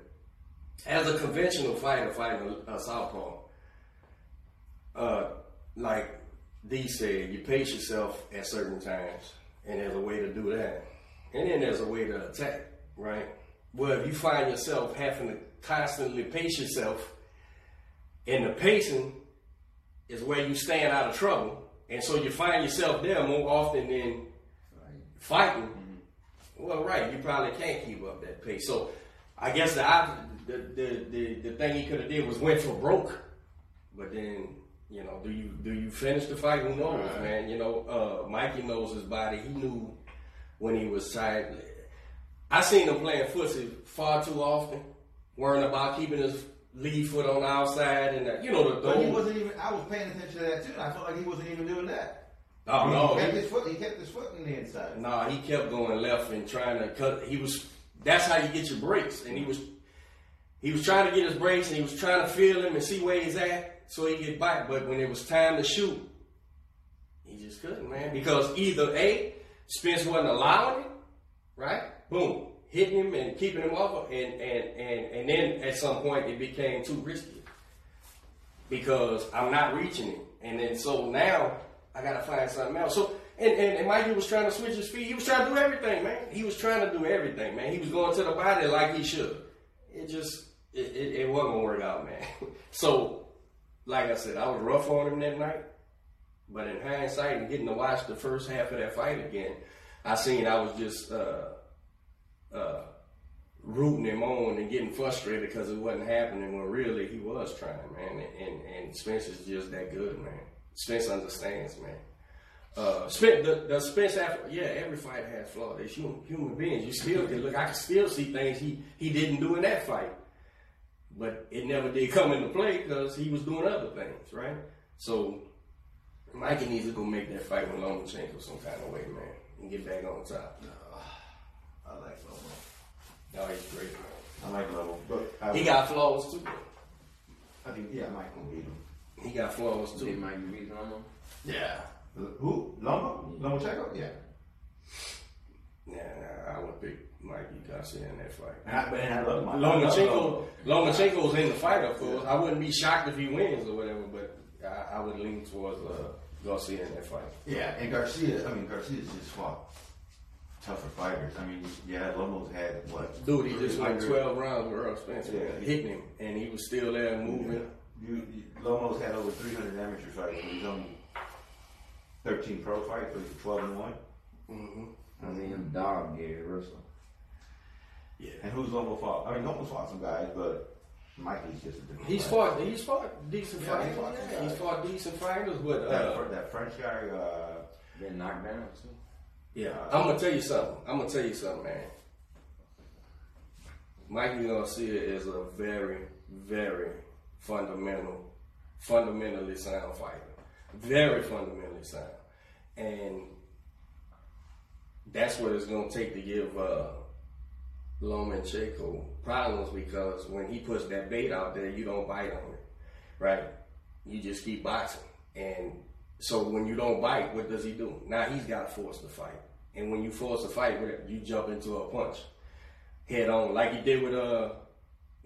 as a conventional fighter fighting a southpaw, uh, like D said, you pace yourself at certain times, and there's a way to do that, and then there's a way to attack, right? Well, if you find yourself having to constantly pace yourself, and the pacing is where you stand out of trouble, and so you find yourself there more often than fighting. Well, right, you probably can't keep up that pace. So, I guess the the the the, the thing he could have did was went for broke, but then you know, do you do you finish the fight? Who knows, man? You know, uh, Mikey knows his body. He knew when he was tired. I seen him playing footsie far too often, worrying about keeping his lead foot on the outside and that, you know the,
But he wasn't even. I was paying attention to that too. And I felt like he wasn't even doing that.
Oh
he
no,
kept
he-
his foot. He kept his foot in the inside.
No, he kept going left and trying to cut. He was. That's how you get your breaks, and he was. He was trying to get his breaks, and he was trying to feel him and see where he's at, so he get back. But when it was time to shoot, he just couldn't, man. Because either a Spence wasn't allowing it, right? Boom, hitting him and keeping him off, and and and and then at some point it became too risky because I'm not reaching it, and then so now I gotta find something else. So and, and, and Mikey was trying to switch his feet. He was trying to do everything, man. He was trying to do everything, man. He was going to the body like he should. It just it, it, it wasn't gonna work out, man. [LAUGHS] So like I said, I was rough on him that night. But in hindsight and getting to watch the first half of that fight again, I seen I was just uh, uh, rooting him on and getting frustrated because it wasn't happening when really he was trying, man. And, and, and Spence is just that good, man. Spence understands, man. Uh, Spence, the, the Spence after, yeah, every fight has flaws. They're human, human beings. You still can look. I can still see things he he didn't do in that fight, but it never did come into play because he was doing other things, right? So Mikey needs to go make that fight with Lomachenko some kind of way, man, and get back on top.
I like Lobo.
No, he's great, man.
I like Lobo, but I,
He got flaws too.
I think yeah, Mike will beat him.
He got flaws
They
too.
might be beating on.
Yeah.
Who? Lomo? Lomo Lomachenko? Yeah.
Yeah, nah, I would pick Mikey Garcia in that fight.
I, man, I love Mike. I love
Lomachenko,
Lobo.
Lomachenko's in the fight, of course. I wouldn't be shocked if he wins or whatever, but I, I would lean towards uh, Garcia in that fight.
Yeah, and Garcia. I mean, Garcia's just fought tougher fighters. I mean, yeah, Lomo's had what?
Dude, he just went 12 rounds with Earl Spencer,
Yeah.
hitting him, and he was still there moving.
You, you Lomo's had over 300 amateur fights, but he's only 13 pro fights, so he's 12 and one.
hmm
I mean, him dog Gary Russell.
Yeah.
And who's Lomo fought? I mean, Lomo's fought some guys, but Mikey's just a different.
He's
fighter.
fought. He's fought decent
Yeah, he
fighters.
fought
Yeah, he's fought decent fighters, but
that,
uh,
that French guy. Uh,
Been knocked down too.
yeah, I'm gonna tell you something. I'm gonna tell you something, man. Mikey Garcia is a very, very fundamental, fundamentally sound fighter. Very fundamentally sound, and that's what it's gonna take to give uh, Lomachenko problems because when he puts that bait out there, you don't bite on it, right? You just keep boxing, and so when you don't bite, what does he do? Now he's got to force the fight, and when you force a fight you jump into a punch head on, like he did with uh,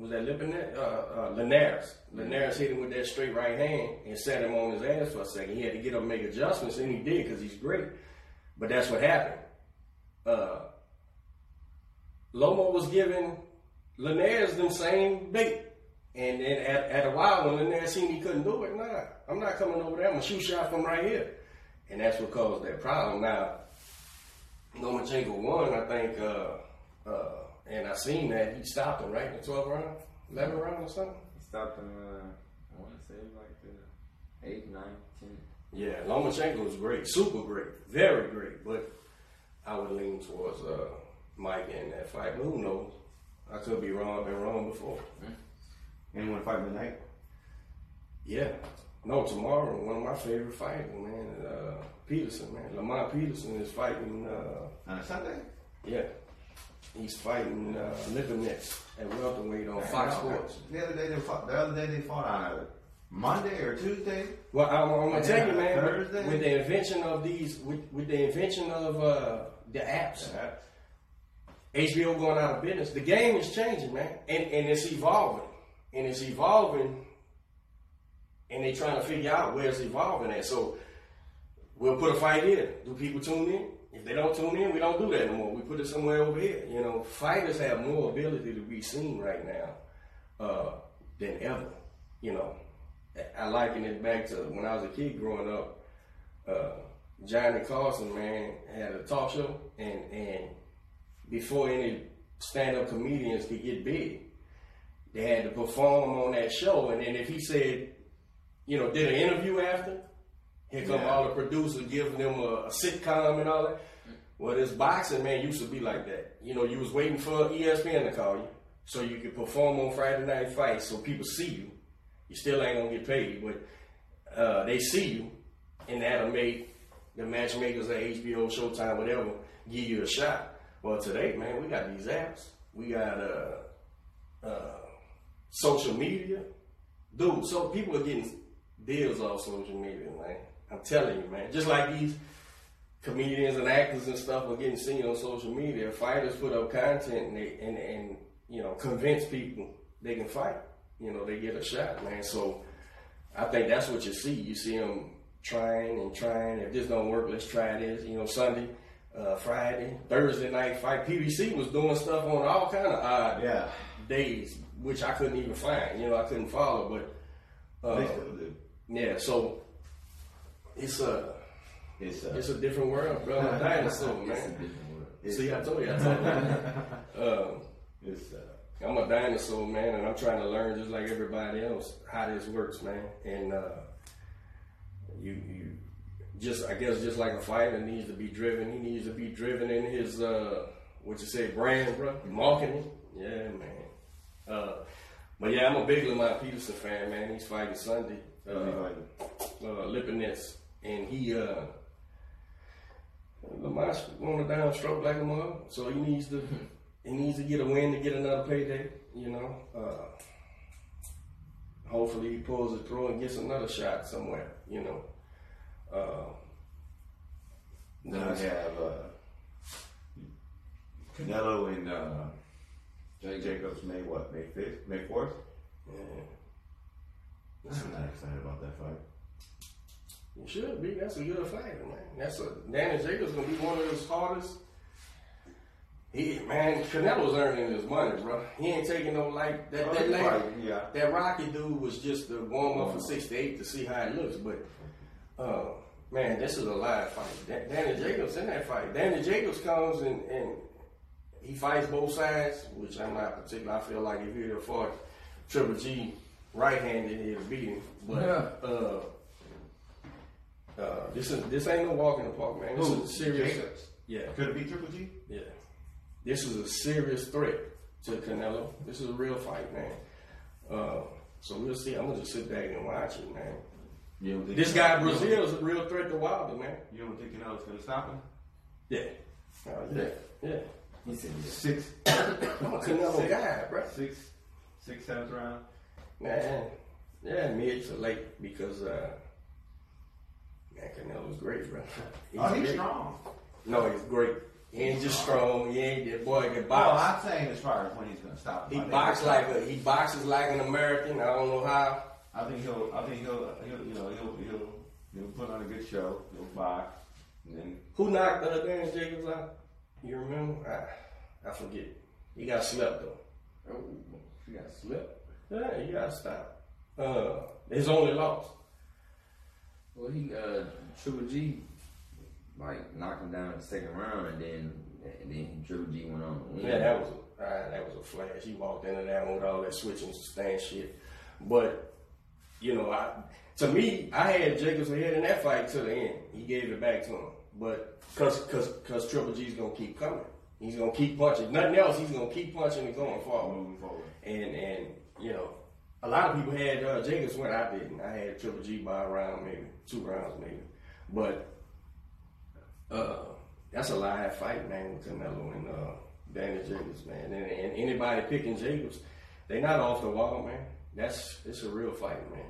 was that? Uh, uh, Linares. Linares hit him with that straight right hand and sat him on his ass for a second. He had to get up and make adjustments, and he did because he's great. But that's what happened. Uh, Lomo was giving Linares the same bait. And then at, at a while when Linares seen he couldn't do it, nah, I'm not coming over there. I'm gonna shoot shot from right here. And that's what caused that problem. Now, Lomachenko won, I think, uh, uh, and I seen that he stopped him right in the 12th round, 11th round or something.
He stopped him. Uh, I want to say like the eight, nine, ten.
Yeah, Lomachenko was great, super great, very great. But I would lean towards uh, Mike in that fight. But who knows? I could be wrong. I've been wrong before.
anyone fight tonight?
Yeah. No, tomorrow, one of my favorite fighters, man, uh, Peterson, man. Lamont Peterson is fighting, uh,
On a Sunday?
yeah, he's fighting uh, Lipinets at welterweight on Fox Sports.
The other day they fought. The other day they fought on a Monday or Tuesday.
Well, I'm, I'm gonna tell you, man, with,
Thursday.
with the invention of these, with, with the invention of uh, the apps, HBO going out of business. The game is changing, man, and and it's evolving, and it's evolving, and they're trying to figure out where it's evolving at. So we'll put a fight here. Do people tune in? If they don't tune in, we don't do that anymore. We put it somewhere over here. You know, fighters have more ability to be seen right now uh, than ever. You know, I liken it back to when I was a kid growing up. Uh, Johnny Carson, man, had a talk show, and and before any stand-up comedians could get big, they had to perform on that show. And then if he said, you know, did an interview after, here come
Yeah.
all the producers giving them a, a sitcom and all that. Well, this boxing man used to be like that. You know, you was waiting for ESPN to call you so you could perform on Friday night fights so people see you. You still ain't gonna get paid, but uh, they see you, and that'll make the matchmakers at HBO, Showtime, whatever, give you a shot. Well, today, man, we got these apps. We got uh, uh, social media, dude. So people are getting deals off social media, man. I'm telling you, man. Just like these comedians and actors and stuff are getting seen on social media. Fighters put up content and they, and, and you know convince people they can fight. You know, they get a shot, man. So I think that's what you see. You see them trying and trying. If this don't work, let's try this. You know, Sunday, uh, Friday, Thursday night fight. PBC was doing stuff on all kind of odd
Yeah.
days, which I couldn't even find. You know, I couldn't follow, but uh,
They still do.
yeah. So it's a
It's, uh,
it's a different world, bro. [LAUGHS] I'm a dinosaur,
It's a
man.
different world.
it's,
See, I told you, I told you. um, [LAUGHS]
it's, uh,
I'm a dinosaur, man, and I'm trying to learn just like everybody else how this works, man. And uh, you, you just, I guess, just like a fighter needs to be driven, he needs to be driven in his, uh, what you say, brand, bro, marketing. Yeah, man. Uh, but yeah, I'm a big Lamont Peterson fan, man. He's fighting Sunday. Uh, uh, Lipinets, and he uh, Lamont's on a downstroke like a mother, so he needs to [LAUGHS] he needs to get a win to get another payday. You know, uh, hopefully he pulls it through and gets another shot somewhere. You know, uh,
Then I have uh, Canelo and uh,
Jake-
Jacobs May what? May fifth, May fourth.
yeah,
I'm not excited about that fight.
You should be. That's a good fighter, man. That's a Danny Jacobs gonna be one of his hardest He man, Canelo's earning his money, bro. He ain't taking no like that. That, lady,
Right, yeah.
that Rocky dude was just the warm up for six to eight to see how it looks. But uh, man, this is a live fight. Da- Danny Jacobs in that fight. Danny Jacobs comes and, and he fights both sides, which I'm not particular. I feel like if he'd have fought Triple G right handed, he'd have beat him. But
Yeah.
uh, uh, this is this ain't no walk in the park, man. This
Who?
is a serious.
Jacobs?
Yeah.
Could it be Triple G?
Yeah. This is a serious threat to Canelo. This is a real fight, man. Uh, so we'll see. I'm gonna just sit back and watch it, man.
You don't think
This guy Breazeale is a real threat to Wilder, man.
You don't think Canelo's gonna stop him?
Yeah. Oh, yeah. Yeah.
He said, yeah.
Six, [COUGHS]
I'm a Canelo guy, bro.
six, six, seventh round.
Man. Yeah, mid to late because uh man, Canelo's great, bro.
oh, he's
great.
strong.
No, he's great. He ain't just strong. He ain't that boy can box.
I'm saying as far as when he's gonna stop.
He boxes like a he boxes like an American. I don't know how.
I think he'll. I think he'll. He'll. You know. He'll. He'll. He'll put on a good show. He'll box. And then
Who knocked uh, Daniel Jacobs out? You remember? I, I forget. He got slept though.
Oh, she got slipped.
Yeah, he got stopped. Uh, his only loss.
Well, he uh Triple G like knocked him down in the second round, and then and then Triple G went on to win.
Yeah, that was a, uh, that was a flash. He walked into that one with all that switching stand shit. But you know, I to me, I had Jacobs ahead in that fight to the end. He gave it back to him, but cause cause cause Triple G's gonna keep coming. He's gonna keep punching. Nothing else. He's gonna keep punching and going forward.
moving forward.
And and you know, a lot of people had uh, Jacobs win. I didn't. I had Triple G by a round, maybe two rounds, maybe. But uh, that's a live fight, man, with Canelo and uh, Danny Jacobs, man. And, and anybody picking Jacobs, they not off the wall, man. That's it's a real fight, man.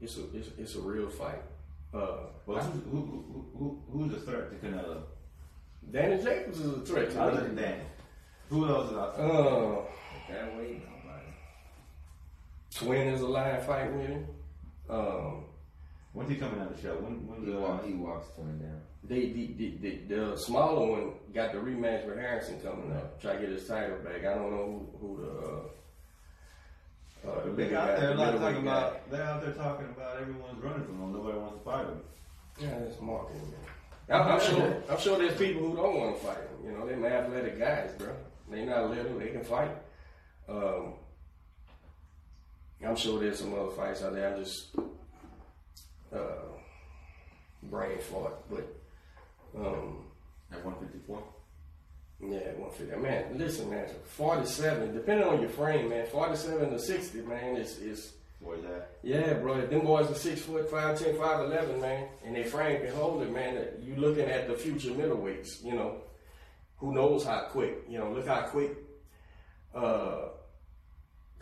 It's a it's, it's a real fight. Uh,
Well, who, who, who, who's a threat to Canelo?
Danny Jacobs is a threat to
Other than Danny, who else is out there?
Uh,
that way.
Twin is a live fight with him. Um,
When's he coming out of the show? When? When's
He walk, he walks twin down.
They, the, the, the, the smaller one got the rematch with Harrison coming up. Try to get his title back. I don't know who, who the uh, uh, the
They
bigger
out
guy,
there a
the
lot talking
guy.
about. They're out there talking about everyone's running from them. Nobody wants to fight them.
Yeah, it's marketing. Man. I'm, I'm sure. I'm sure there's people who don't want to fight them. You know, they're athletic guys, bro. They not little. They can fight. Um, I'm sure there's some other fights out there. I'm just uh, brain fart, but. Um,
At 154.
Yeah, 150. Man, listen, man, 47, depending on your frame, man, 47 to 60, man, is, is
Where's that?
yeah, bro. If them boys are 6 foot, 5, 10, 5, 11, man, and they frame can hold it, man, you looking at the future middleweights, you know, who knows how quick, you know, look how quick uh,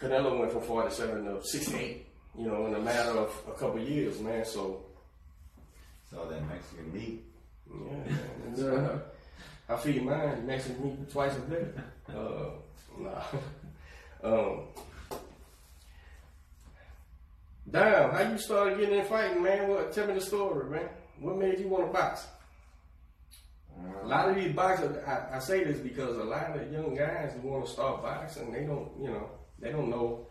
Canelo went from 47 to 68, you know, in a matter of a couple years, man, so,
Saw that Mexican meat.
yeah, it's, uh, I feed mine Mexican meat twice a day. [LAUGHS] Uh, nah. um, damn, how you started getting in fighting, man? What? Tell me the story, man. What made you want to box? A lot of these boxers, I, I say this because a lot of young guys who want to start boxing, they don't, you know, they don't know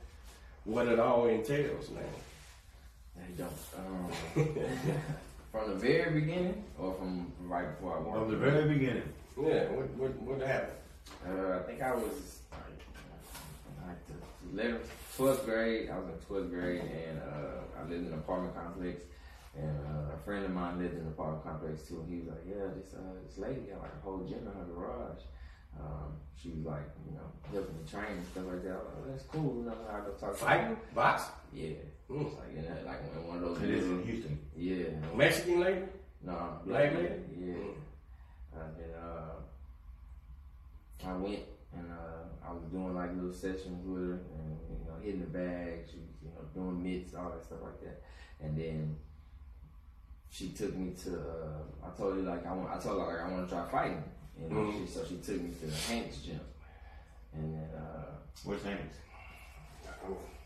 what it all entails, man.
They don't. Um, [LAUGHS] from the very beginning, or from right before I walked?
From the very beginning.
Yeah, what, what, what happened?
Uh, I think I was like, like the 11th, 12th grade. I was in 12th grade, and uh, I lived in an apartment complex. And uh, a friend of mine lived in an apartment complex too. And he was like, "Yeah, this uh, this lady got like a whole gym in her garage." Um, she was like, you know, helping me train and stuff like that. I was like, oh, that's cool. You know, I go talk to her.
Fighting? Boxing?
Yeah,
Mm.
it's like in that, like in one of those.
It is in Houston.
Yeah.
Mexican lady?
No,
Black lady?
Yeah. And then uh, I went and uh, I was doing like little sessions with her and you know hitting the bag, she was you know doing mitts, all that stuff like that. And then she took me to. Uh, I told her like I want. I told her like I want to try fighting. And
Mhm.
she, so she took me to the Hanks gym. And then uh,
Where's Hanks?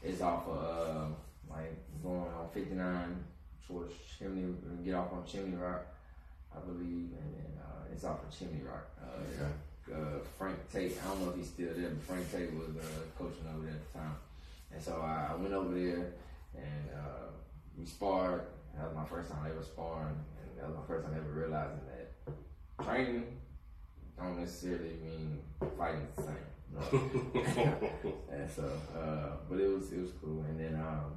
it's off of uh, like going on 59 towards Chimney, get off on Chimney Rock, I believe, and then uh, it's off of Chimney Rock. Uh, uh, Frank Tate. I don't know if he's still there, but Frank Tate was uh, coaching over there at the time. And so I, I went over there and uh, we sparred. That was my first time ever sparring, and that was my first time ever realizing that training don't necessarily mean fighting the same. [LAUGHS] [LAUGHS] And so, uh, but it was it was cool. And then um,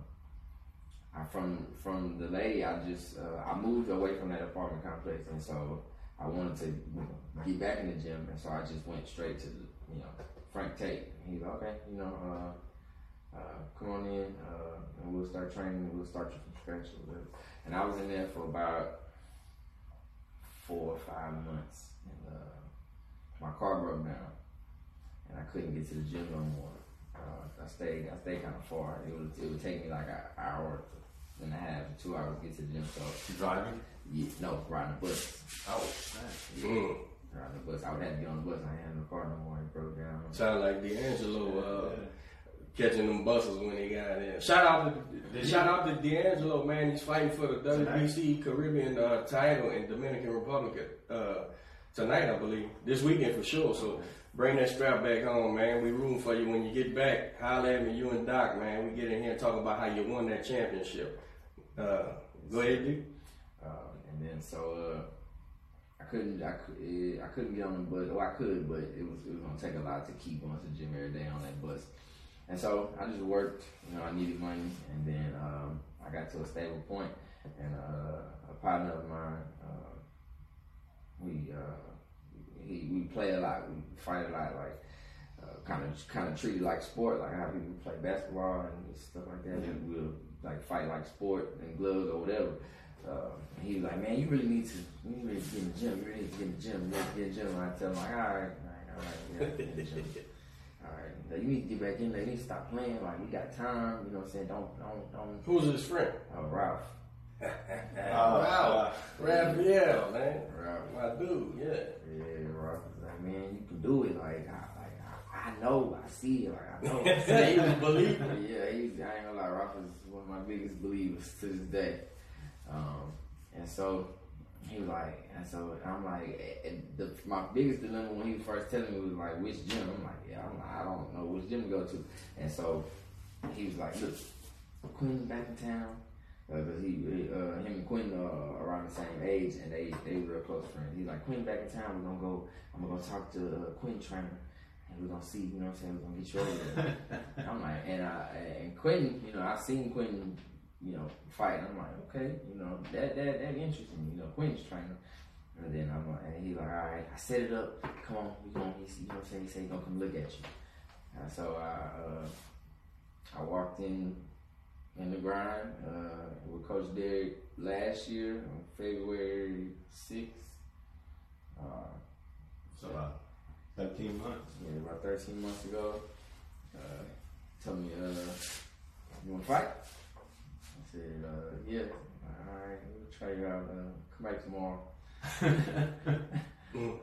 I from from the lady, I just uh, I moved away from that apartment complex, and so I wanted to you know, get back in the gym, and so I just went straight to the you know Frank Tate. He's like, okay, you know, uh, uh, come on in, uh, and we'll start training, and we'll start you from scratch or whatever. And I was in there for about four or five months, and uh, my car broke down, and I couldn't get to the gym no more. Uh, I stayed, I stayed kind of far. It would, it would take me like an hour and a half, two hours to get to the gym. So,
You driving?
yeah, no, riding the bus.
Oh.
Mm.
Riding the bus. I would have to get on the bus. I ain't had no car no more. It broke down.
Sound like D'Angelo uh, catching them buses when he got in. Shout out to shout out to D'Angelo, man. He's fighting for the WBC Caribbean uh, title in Dominican Republic uh, tonight, I believe. This weekend for sure. So bring that strap back home, man. We rooting for you when you get back. Holla at me, you and Doc, man. We get in here and talk about how you won that championship. Uh, go ahead, D.
Uh, and then so uh, I couldn't I, could, eh, I couldn't get on the bus. Well, I could, but it was it was gonna take a lot to keep going to gym every day on that bus. And so I just worked. You know, I needed money, and then um, I got to a stable point, and uh, a partner of mine, we uh, he, we play a lot, we fight a lot, like. Kind of, kind of treat it like sport, like how people play basketball and stuff like that. We will like fight like sport and gloves or whatever. Uh, he was like, man, you really need to, you really need to get in the gym. You really need to get in the gym. You need to get in the gym. And I tell him like, all right, all right, all right, yeah, get in the gym. [LAUGHS] All right, now you need to get back in there. You need to stop playing. Like we got time. You know what I'm saying? Don't, don't, don't.
Who's his friend?
Uh, Ralph.
Uh,
wow. Raphael, man.
Ralph.
My dude, yeah.
Yeah, was like, man, you can do it. Like, I, like, I, I know, I see it. Like, I know.
he was a believer.
yeah, he's, I ain't gonna lie, Ralph is one of my biggest believers to this day. Um, and so he was like, and so I'm like, and the, my biggest dilemma when he was first telling me was like, which gym? I'm like, yeah, I'm like, I don't know which gym to go to. And so he was like, look, Quinn back in town. Because he, he, uh, him and Quinn are around the same age, and they they were real close friends. He's like, Quinn back in town. We're gonna go. I'm gonna go talk to uh, Quinn trainer, and we're gonna see. You know what I'm saying? We're gonna get you over there. [LAUGHS] I'm like, and I and Quinn, you know, I've seen Quinn, you know, fight. I'm like, okay, you know, that that that interests me. You know, Quinn's trainer. And then I'm like, and he's like, all right, I set it up. Come on, we gonna, he's, you know what I'm saying? He said he's gonna come look at you. And so I uh, I walked in in the grind uh, with Coach Derek last year on February 6th. Uh,
So about 13 months.
yeah, about 13 months ago. Uh, told me, uh, you want to fight? I said, uh, yeah. All right, we'll try you out. Uh, come back tomorrow. [LAUGHS] [LAUGHS]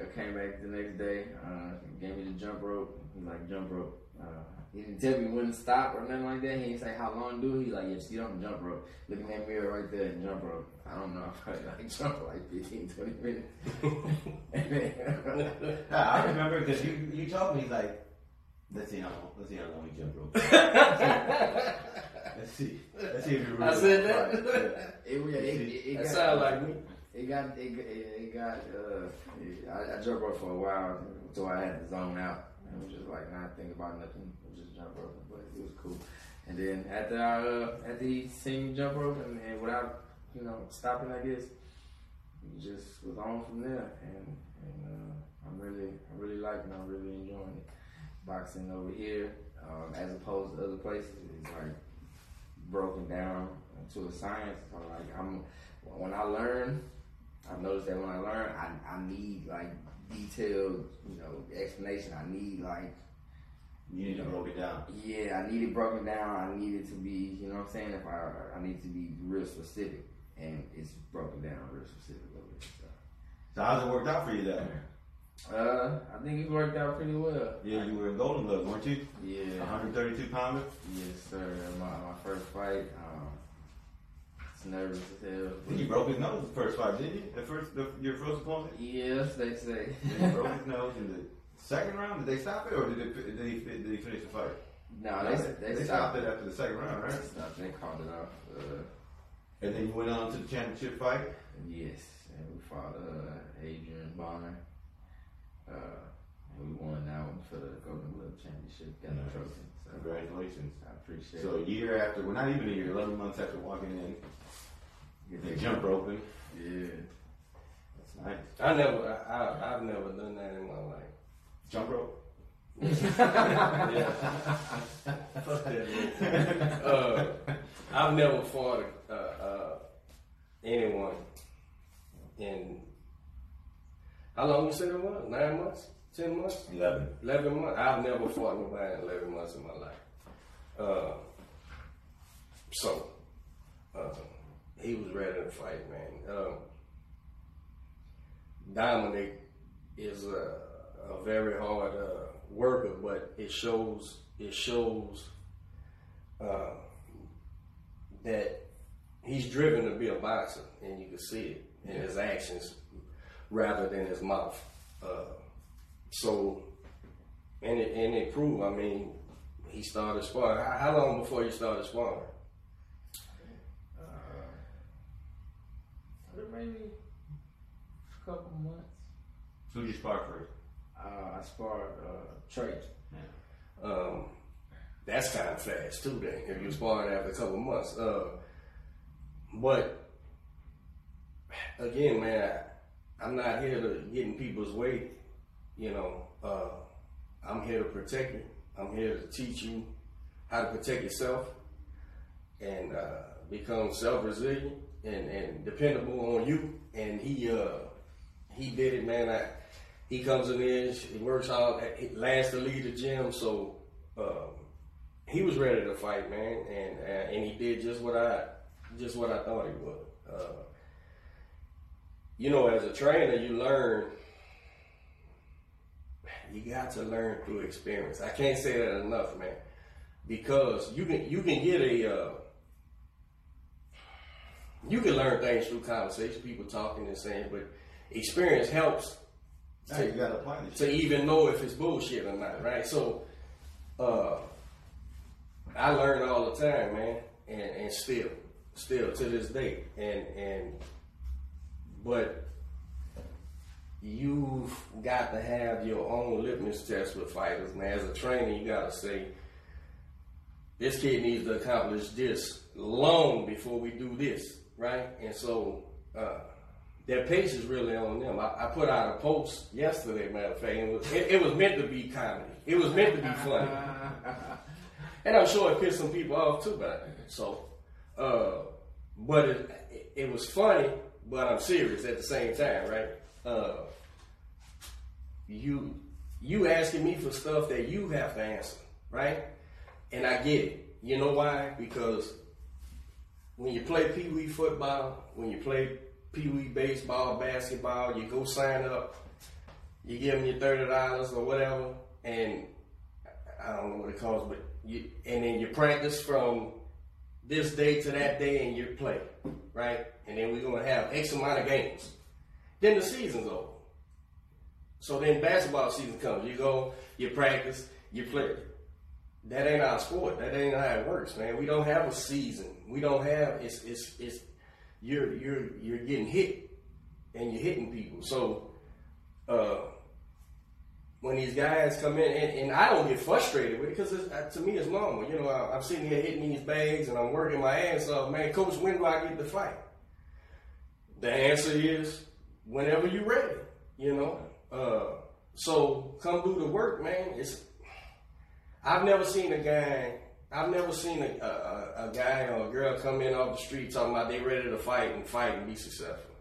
I came back the next day. Uh, gave me the jump rope. He like jump rope. Uh, he didn't tell me when to stop or nothing like that. He didn't say how long to do it. He like, yeah, just get on the jump rope. Look in that mirror right there and jump rope. I don't know if [LAUGHS] I like jump for like 15, 20 minutes. [LAUGHS] And then-
Yeah, I remember because you you told me like, let's see how long, let's see how long we jump rope. let's see, let's see if you really
I said that?
fight. [LAUGHS] Yeah.
It, it, it, it
That
got,
like me.
it got it, it, it got uh it, I, I jumped rope for a while until I had to zone out and was just like not thinking about nothing. Just jump rope, but it was cool. And then after I uh, after he seen me jump rope and, and without you know stopping, I guess just was on from there. And and uh, I'm really I really liking. it. I'm really enjoying it. Boxing over here, um, as opposed to other places, is like broken down to a science. So like I'm when I learn, I've noticed that when I learn, I, I need like detailed, you know, explanation. I need like
You need to broke it down.
yeah, I need it broken down. I need it to be, you know what I'm saying? If I I need to be real specific, and it's broken down real specific over there. So.
So how's it worked out for you then?
Uh, I think it worked out pretty well.
Yeah, you were in Golden Gloves, weren't you?
Yeah.
132 pounder.
Yes, sir. My, my first fight, um, was nervous as hell.
He broke his nose the first fight, didn't he? The first, the, your first opponent.
Yes, they say.
He broke his nose in the second round. Did they stop it, or did, it, did he did he finish the fight?
no, they, they,
they stopped it after the second round, right?
They stopped. They called it off. Uh,
And then you went on to the championship fight.
yes, and we fought uh, Adrian Bonner. Uh, and we won that one for the Golden Glove Championship. Got the trophy. So
Congratulations.
I appreciate
So a
it.
year after, well, not even a year, eleven months after walking in, get the jump roping.
Yeah.
That's nice.
I never, I, I, I've never done that in my life.
Jump rope.
Yeah. [LAUGHS] Fuck that. Uh, I've never fought uh, uh, anyone in how long you said it was? Nine months? Ten months?
Eleven.
Eleven months. I've never fought nobody in eleven months in my life. Uh, so uh, he was ready to fight, man. Um, Dominik is a, a very hard uh, worker, but it shows it shows uh, that he's driven to be a boxer, and you can see it in his actions rather than his mouth. Uh, so, and it and it proved. I mean, he started sparring. How, how long before you started sparring?
Uh, maybe a couple months.
So you sparred first.
Uh, I sparred uh, Trey.
Um, that's kind of fast too. Then if you sparring after a couple months, uh, but again, man, I'm not here to get in people's way. You know, uh, I'm here to protect you. I'm here to teach you how to protect yourself and uh, become self-resilient and, and dependable on you. And he uh, he did it, man. I, he comes in there, he works hard, he last to lead the gym, so um, he was ready to fight, man, and uh, and he did just what I just what I thought he would. Uh, you know, as a trainer, you learn. You got to learn through experience. I can't say that enough, man, because you can you can get a uh, you can learn things through conversation, people talking and saying, but experience helps
Now you got to
to even know if it's bullshit or not, right? So, uh, I learn all the time, man, and, and still, still to this day, and and but you've got to have your own litmus test with fighters, man. As a trainer, you got to say this kid needs to accomplish this long before we do this, right? And so. Uh, their pace is really on them. I, I put out a post yesterday, matter of fact, and it was, it, it was meant to be comedy. It was meant to be funny. [LAUGHS] and I'm sure it pissed some people off too, but so, uh, but it, it was funny, but I'm serious at the same time, right? Uh, you, you asking me for stuff that you have to answer, right? And I get it. You know why? Because when you play pee wee football, when you play pee wee baseball, basketball, you go sign up, you give them your thirty dollars or whatever, and I don't know what it costs, but you and then you practice from this day to that day and you play, right? And then we're gonna have X amount of games. Then the season's over. So then basketball season comes. You go, you practice, you play. That ain't our sport. That ain't how it works, man. We don't have a season. We don't have it's it's it's you're you're you're getting hit and you're hitting people. So uh when these guys come in, and, and I don't get frustrated with it because uh, to me it's normal. You know, I, I'm sitting here hitting these bags and I'm working my ass off. Man, coach, when do I get the fight? The answer is whenever you're ready. You know, uh, so come do the work, man. It's I've never seen a guy. I've never seen a, a, a guy or a girl come in off the street talking about they ready to fight and fight and be successful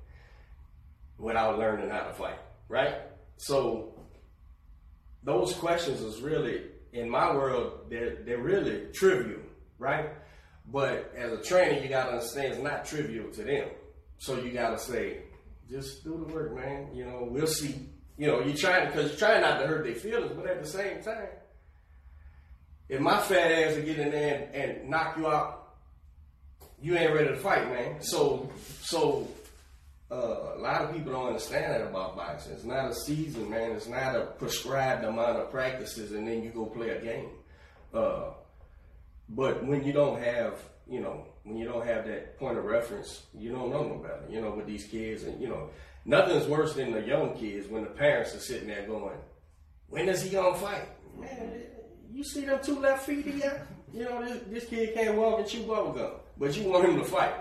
without learning how to fight, right? So those questions is really in my world they're they're really trivial, right? But as a trainer, you gotta understand it's not trivial to them. So you gotta say, just do the work, man. You know, we'll see. You know, you're trying because you're trying not to hurt their feelings, but at the same time, if my fat ass will get in there and, and knock you out you ain't ready to fight, man. So, so uh, a lot of people don't understand that about boxing. It's not a season, man. It's not a prescribed amount of practices, and then you go play a game. Uh, but when you don't have, you know, when you don't have that point of reference, you don't know no better. You know, with these kids, and you know, nothing's worse than the young kids when the parents are sitting there going, "When is he gonna fight?" Man, you see them two left feet he? You know, this, this kid can't walk and chew bubble gum, but you want him to fight.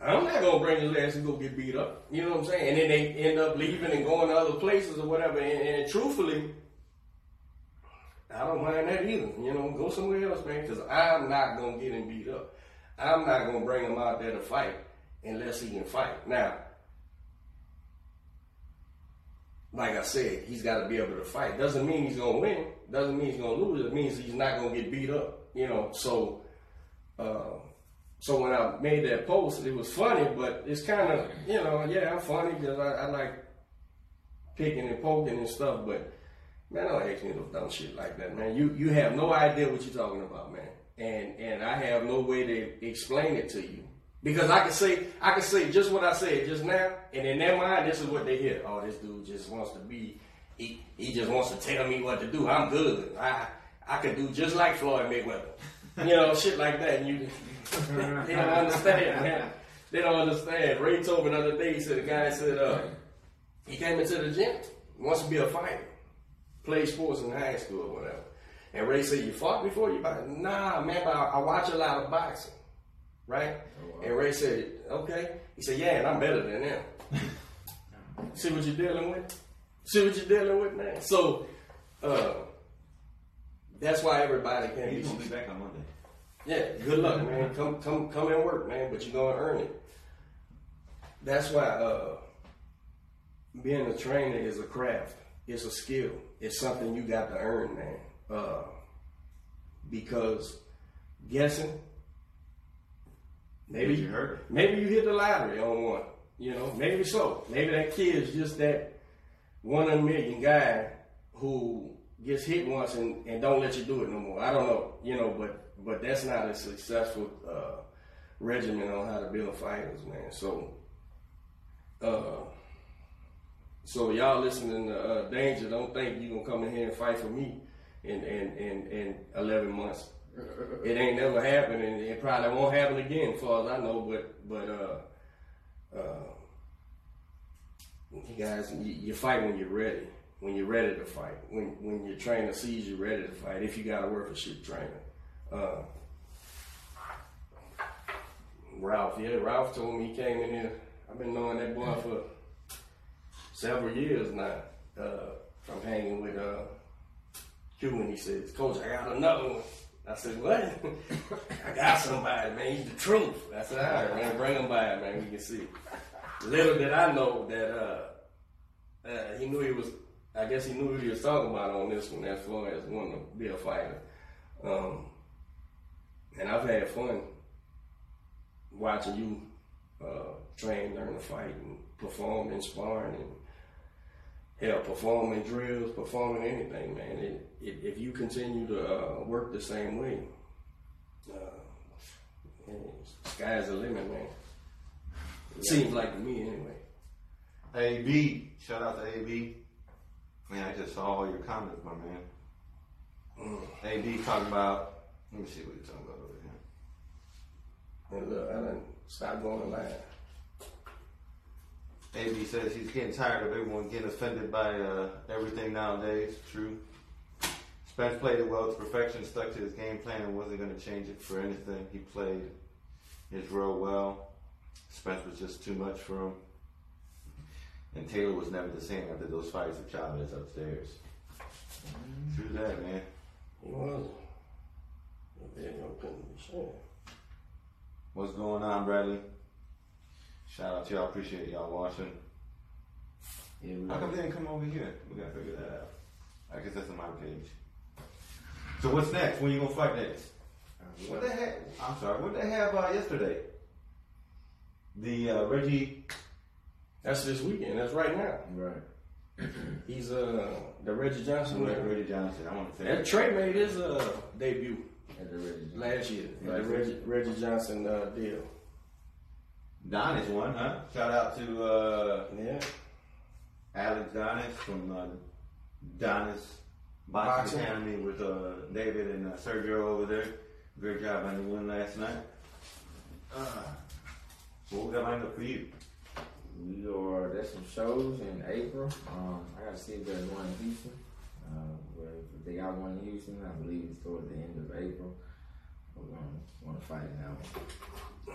I'm not gonna bring his ass and go get beat up. You know what I'm saying? And then they end up leaving and going to other places or whatever. And, and truthfully, I don't mind that either. You know, go somewhere else, man, because I'm not gonna get him beat up. I'm not gonna bring him out there to fight unless he can fight. Now, like I said, he's got to be able to fight. Doesn't mean he's gonna win. Doesn't mean he's gonna lose. It means he's not gonna get beat up. You know, so. Uh, so when I made that post, it was funny, but it's kind of, you know, yeah, I'm funny because I, I like picking and poking and stuff, but man, don't ask me no dumb shit like that, man. You you have no idea what you're talking about, man, and and I have no way to explain it to you because I can say I can say just what I said just now, and in their mind, this is what they hear. Oh, this dude just wants to be, he he just wants to tell me what to do. I'm good. I I can do just like Floyd Mayweather, you know, shit like that. And you they don't understand, man. They don't understand. Ray told me the other day, he said the guy said uh, he came into the gym, wants to be a fighter, played sports in high school or whatever. And Ray said, You fought before you fight? Nah, man, but I, I watch a lot of boxing. Right? And Ray said, Okay. He said, Yeah, and I'm better than them. [LAUGHS] See what you're dealing with? See what you're dealing with, man? So uh, that's why everybody can't
He's
be
gonna be back on Monday.
yeah, good luck, man. Come, come, come and work, man. But you're gonna earn it. That's why uh, being a trainer is a craft. It's a skill. It's something you got to earn, man. Uh, because guessing, maybe
you hurt?
maybe you hit the lottery on one. You know, maybe so. Maybe that kid is just that one in a million guy who gets hit once and, and don't let you do it no more. I don't know, you know, but but that's not a successful uh, regimen on how to build fighters, man. So, uh, so y'all listening to uh, Danger, don't think you gonna come in here and fight for me in in in, in eleven months. It ain't never happened, and it probably won't happen again, as far as I know. But but uh, uh, you guys, you, you fight when you're ready. When you're ready to fight. When when your trainer sees you ready to fight. If you got to work for shit trainer. Uh, Ralph, yeah, Ralph told me he came in here. I've been knowing that boy for several years now. Uh, from hanging with uh, Q, he says, "Coach, I got another one." I said, "What? [LAUGHS] I got somebody, man. He's the truth." I said, "All right, man, bring him by, man. We can see." Little did I know that uh, uh, he knew he was. I guess he knew he was talking about on this one, as far as wanting to be a fighter. Um, and I've had fun watching you uh, train, learn to fight, and perform in sparring, and hell, performing drills, performing anything, man. It, it, if you continue to uh, work the same way, uh, sky's the limit, man. It seems like to me, anyway.
AB, shout out to AB. Man, I just saw all your comments, my man.
Mm.
AB talking about. Let me see what you're talking about over here.
And look, I done stop going live.
AB says he's getting tired of everyone getting offended by uh, everything nowadays. True. Spence played it well to perfection, stuck to his game plan, and wasn't going to change it for anything. He played his role well. Spence was just too much for him. And Taylor was never the same after those fights with Chavez upstairs. True that, man.
He wasn't. The video couldn't be shared.
What's going on, Bradley? Shout out to y'all. Appreciate y'all watching.
Yeah, we
How come they didn't come over here? We gotta figure that out. I guess that's on my page. So what's next? When you gonna fight next? What the heck? I'm sorry. What they have uh, yesterday? The uh, Reggie.
That's this weekend. That's right now.
Right. [CLEARS THROAT]
He's uh the Reggie Johnson.
Reggie. Reggie Johnson. I want to say
That
say.
Trey made his uh debut
At the Reggie.
last year. The Reggie, Reggie Johnson uh, deal.
Donis one, huh? Shout out to uh,
Yeah.
Alex Donis from uh, Donis Boxing
Boxing.
Academy with uh, David and uh, Sergio over there. Great job on the win last night. Uh, what we got lined up for you?
We are there's some shows in April. Um, I gotta see if there's one in Houston. Uh, where if they got one in Houston, I believe it's toward the end of April. We're gonna want to fight now.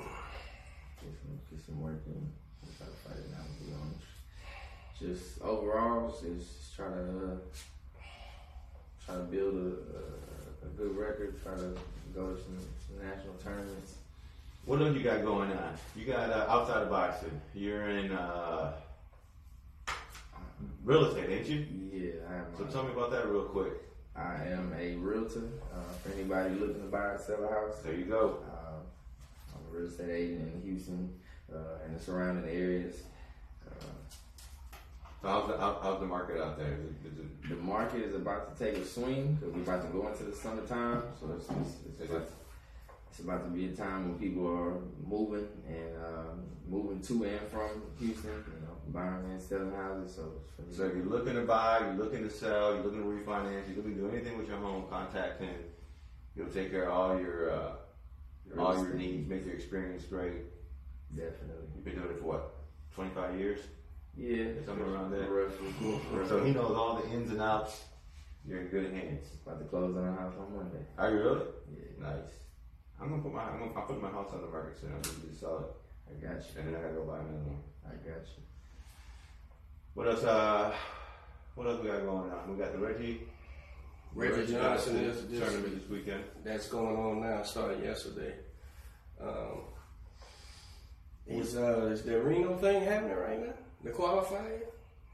Get some, get some work in. We'll try to fight it be honest, just overall, just try to uh, try to build a, a, a good record. Try to go to some, some national tournaments.
What else you got going on? You got uh, outside of boxing. You're in uh, real estate, ain't you?
Yeah, I am.
So
uh,
tell me about that real quick.
I am a realtor. Uh, for anybody looking to buy or sell a house,
There you go.
Uh, real estate agent in Houston uh, and the surrounding areas. Uh,
So how's the, how, how's the market out there? Is it, is it,
the market is about to take a swing because we're about to go into the summertime, so it's, it's, it's, about, it's about to be a time when people are moving and um, moving to and from Houston. You know, buying and selling houses. So, it's for me.
so if you're looking to buy, you're looking to sell, you're looking to refinance, you're looking to do anything with your home, contact him. He'll take care of all your uh, all your needs, make your experience great.
definitely,
You've been doing it for what, 25 years?
yeah,
Somewhere around there. So he knows all the ins and outs. You're in good hands.
About to close on a house on Monday.
Are you really?
Yeah,
Nice. I'm gonna put my I'm gonna, I'll put my house on the market soon. I'm gonna just sell it,
I got you.
and then I gotta go buy another one.
I got you.
What else? Uh, what else we got going on? We got the Reggie.
Reggie Johnson is this,
tournament this weekend.
that's going on now. Started yesterday. Um, is uh is the Reno thing happening right now? The qualifying?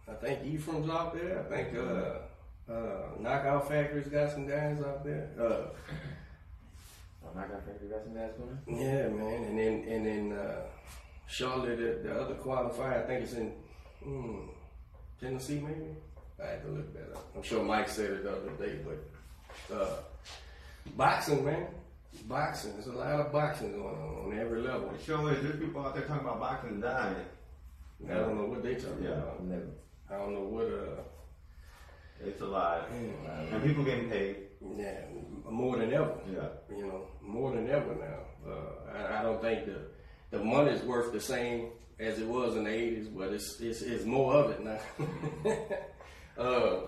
I think Ephraim's out there. I think uh uh Knockout Factory's got some guys out there. Uh
Oh, got Factory got some guys going.
Yeah, man, and then and then uh, Charlotte, the, the other qualifier, I think it's in hmm, Tennessee, maybe. I had to look that up. I'm sure Mike said it the other day, but uh, boxing, man, boxing. There's a lot of boxing going on on every level.
The show is there's people out there talking about boxing and dying.
I don't know what they talking
Yeah.
about.
Never.
I don't know what. Uh,
It's alive,
yeah,
and people getting paid.
yeah, more than ever.
Yeah.
you know, more than ever now. Uh, I, I don't think the the money's worth the same as it was in the '80s, but it's it's, it's more of it now. [LAUGHS] uh,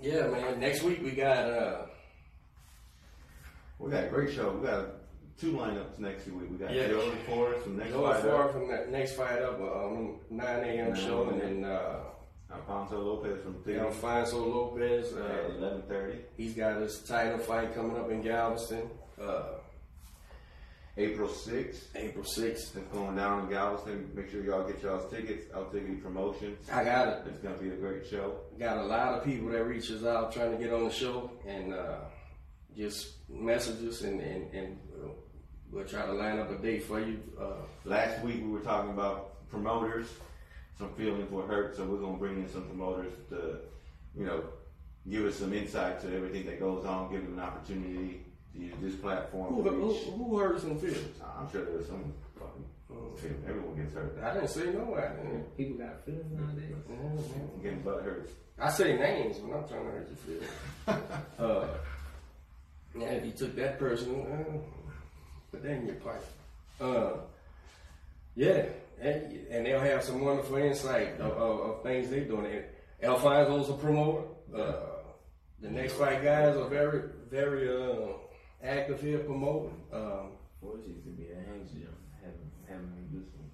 yeah, man. Next week we got uh,
We got a great show. We got two lineups next week. We got
Yeah.
Joe Forrest from next
Joe
fight
Far
up.
from that next fight up um, 9 a.m. show, and then uh,
Alfonso Lopez from
Alfonso Lopez.
at
Uh,
eleven thirty.
he's got his title fight coming up in Galveston, uh,
April sixth.
April 6th.
It's going down in Galveston. Make sure y'all get y'all's tickets. I'll take you promotions.
I got it.
It's gonna be a great show.
got a lot of people that reaches out trying to get on the show and uh, just messages and, and, and we'll, we'll try to line up a date for you. Uh,
Last week we were talking about promoters. Some feelings were hurt, so we're gonna bring in some promoters to, you know, give us some insight to everything that goes on. Give them an opportunity to use this platform.
who,
to
who,
reach.
who hurt some feelings?
I'm sure there's some fucking feeling. Everyone gets hurt.
I didn't say nobody.
People got feelings nowadays.
I'm getting butt hurt.
I say names when I'm trying to hurt your feelings. [LAUGHS] uh, yeah, if you took that person, uh, put that in your pipe. Uh, yeah, and, and they'll have some wonderful insight of, of, of things they're doing. And Alfonso's a promoter. Uh, the next fight guys are very, very uh, active here promoting. Um,
Boys used to be at Hank's gym, having having me do some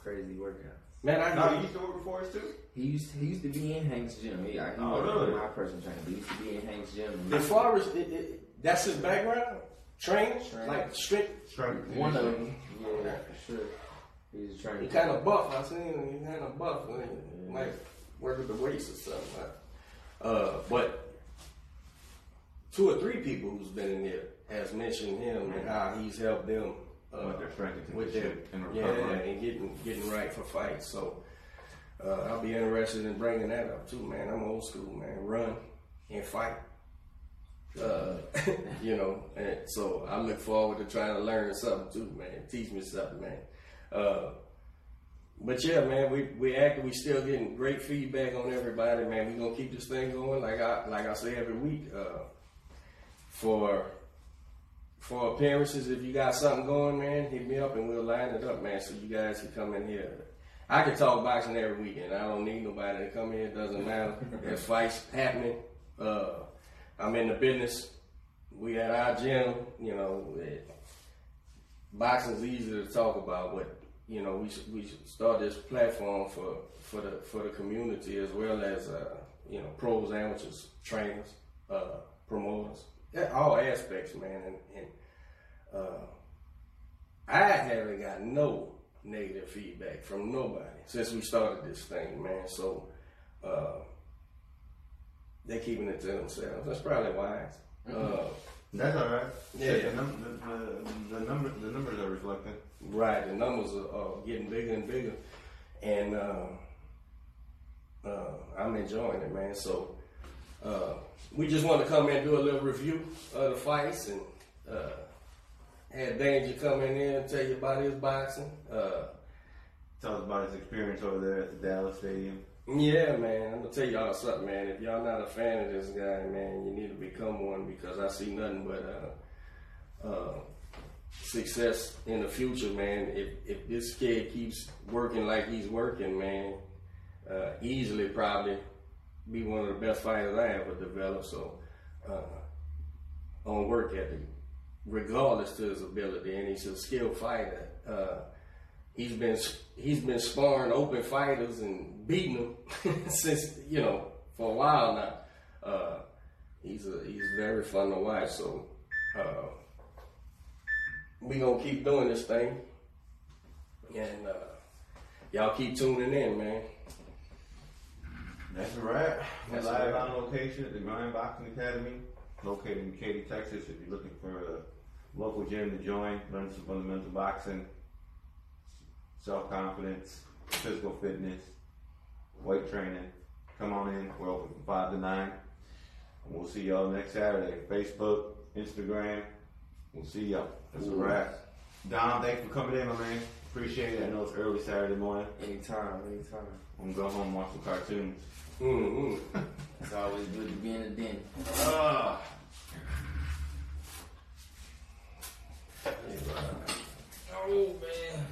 crazy workouts.
man, I
No, you used to work for us too.
He used he used to be in Hank's gym. He, I, he
Oh, really?
my personal trainer. He used to be in Hank's gym.
as far as it, it, that's his background, training,
Training.
like strict.
Strength.
One of them, yeah, for sure. He's a trainer.
He kind of buff. I seen him. He kind of buff. He might work with the weights or something. Uh, but two or three people who's been in there has mentioned him and how he's helped them uh,
With their strength and
with their
conditioning and
yeah, and getting getting right for fights. So uh, I'll be interested in bringing that up too, man. I'm old school, man. Run and fight. Uh, [LAUGHS] you know, and so I look forward to trying to learn something too, man. Teach me something, man. Uh, but yeah, man, we we acting, we still getting great feedback on everybody, man. We gonna keep this thing going, like I like I say every week. Uh, for for appearances, if you got something going, man, hit me up and we'll line it up, man, so you guys can come in here. I can talk boxing every weekend. I don't need nobody to come in. It doesn't matter. [LAUGHS] There's fights happening. Uh, I'm in the business. We at our gym. You know, it, boxing's easy to talk about, but you know, we should, we should start this platform for for the for the community as well as uh, you know pros, amateurs, trainers, uh, promoters, all aspects, man. And, and uh, I haven't got no negative feedback from nobody since we started this thing, man. So they're keeping it to themselves. That's probably wise. Uh,
That's all right.
Yeah.
The, num- the, the, the, number, the numbers are reflecting.
Right, the numbers are, are getting bigger and bigger, and uh, uh, I'm enjoying it, man. So uh, we just want to come in and do a little review of the fights, and uh, had Danger come in there and tell you about his boxing. Uh,
Tell us about his experience over there at the Dallas Stadium.
Yeah, man, I'm gonna tell y'all something, man. If y'all not a fan of this guy, man, you need to become one because I see nothing but uh, uh, success in the future, man. If if this kid keeps working like he's working, man, uh, easily probably be one of the best fighters I ever developed. So uh, on work ethic, regardless to his ability, and he's a skilled fighter. Uh, he's been he's been sparring open fighters and beating him [LAUGHS] since you know for a while now. Uh, he's a he's very fun to watch. So uh, we gonna keep doing this thing, and uh, y'all keep tuning in, man.
That's a wrap. We're live on location at the Grind Boxing Academy, located in Katy, Texas. If you're looking for a local gym to join, learn some fundamental boxing, self confidence, physical fitness, weight training, come on in. We're open from 5 to 9. And we'll see y'all next Saturday. Facebook, Instagram. We'll see y'all. That's a wrap. Dom, thanks for coming in, my man. Appreciate it. I know it's early Saturday morning.
Anytime, anytime.
I'm gonna go home and watch some cartoons.
Mm-hmm. [LAUGHS]
It's always good to be in the den.
Ah.
Oh man.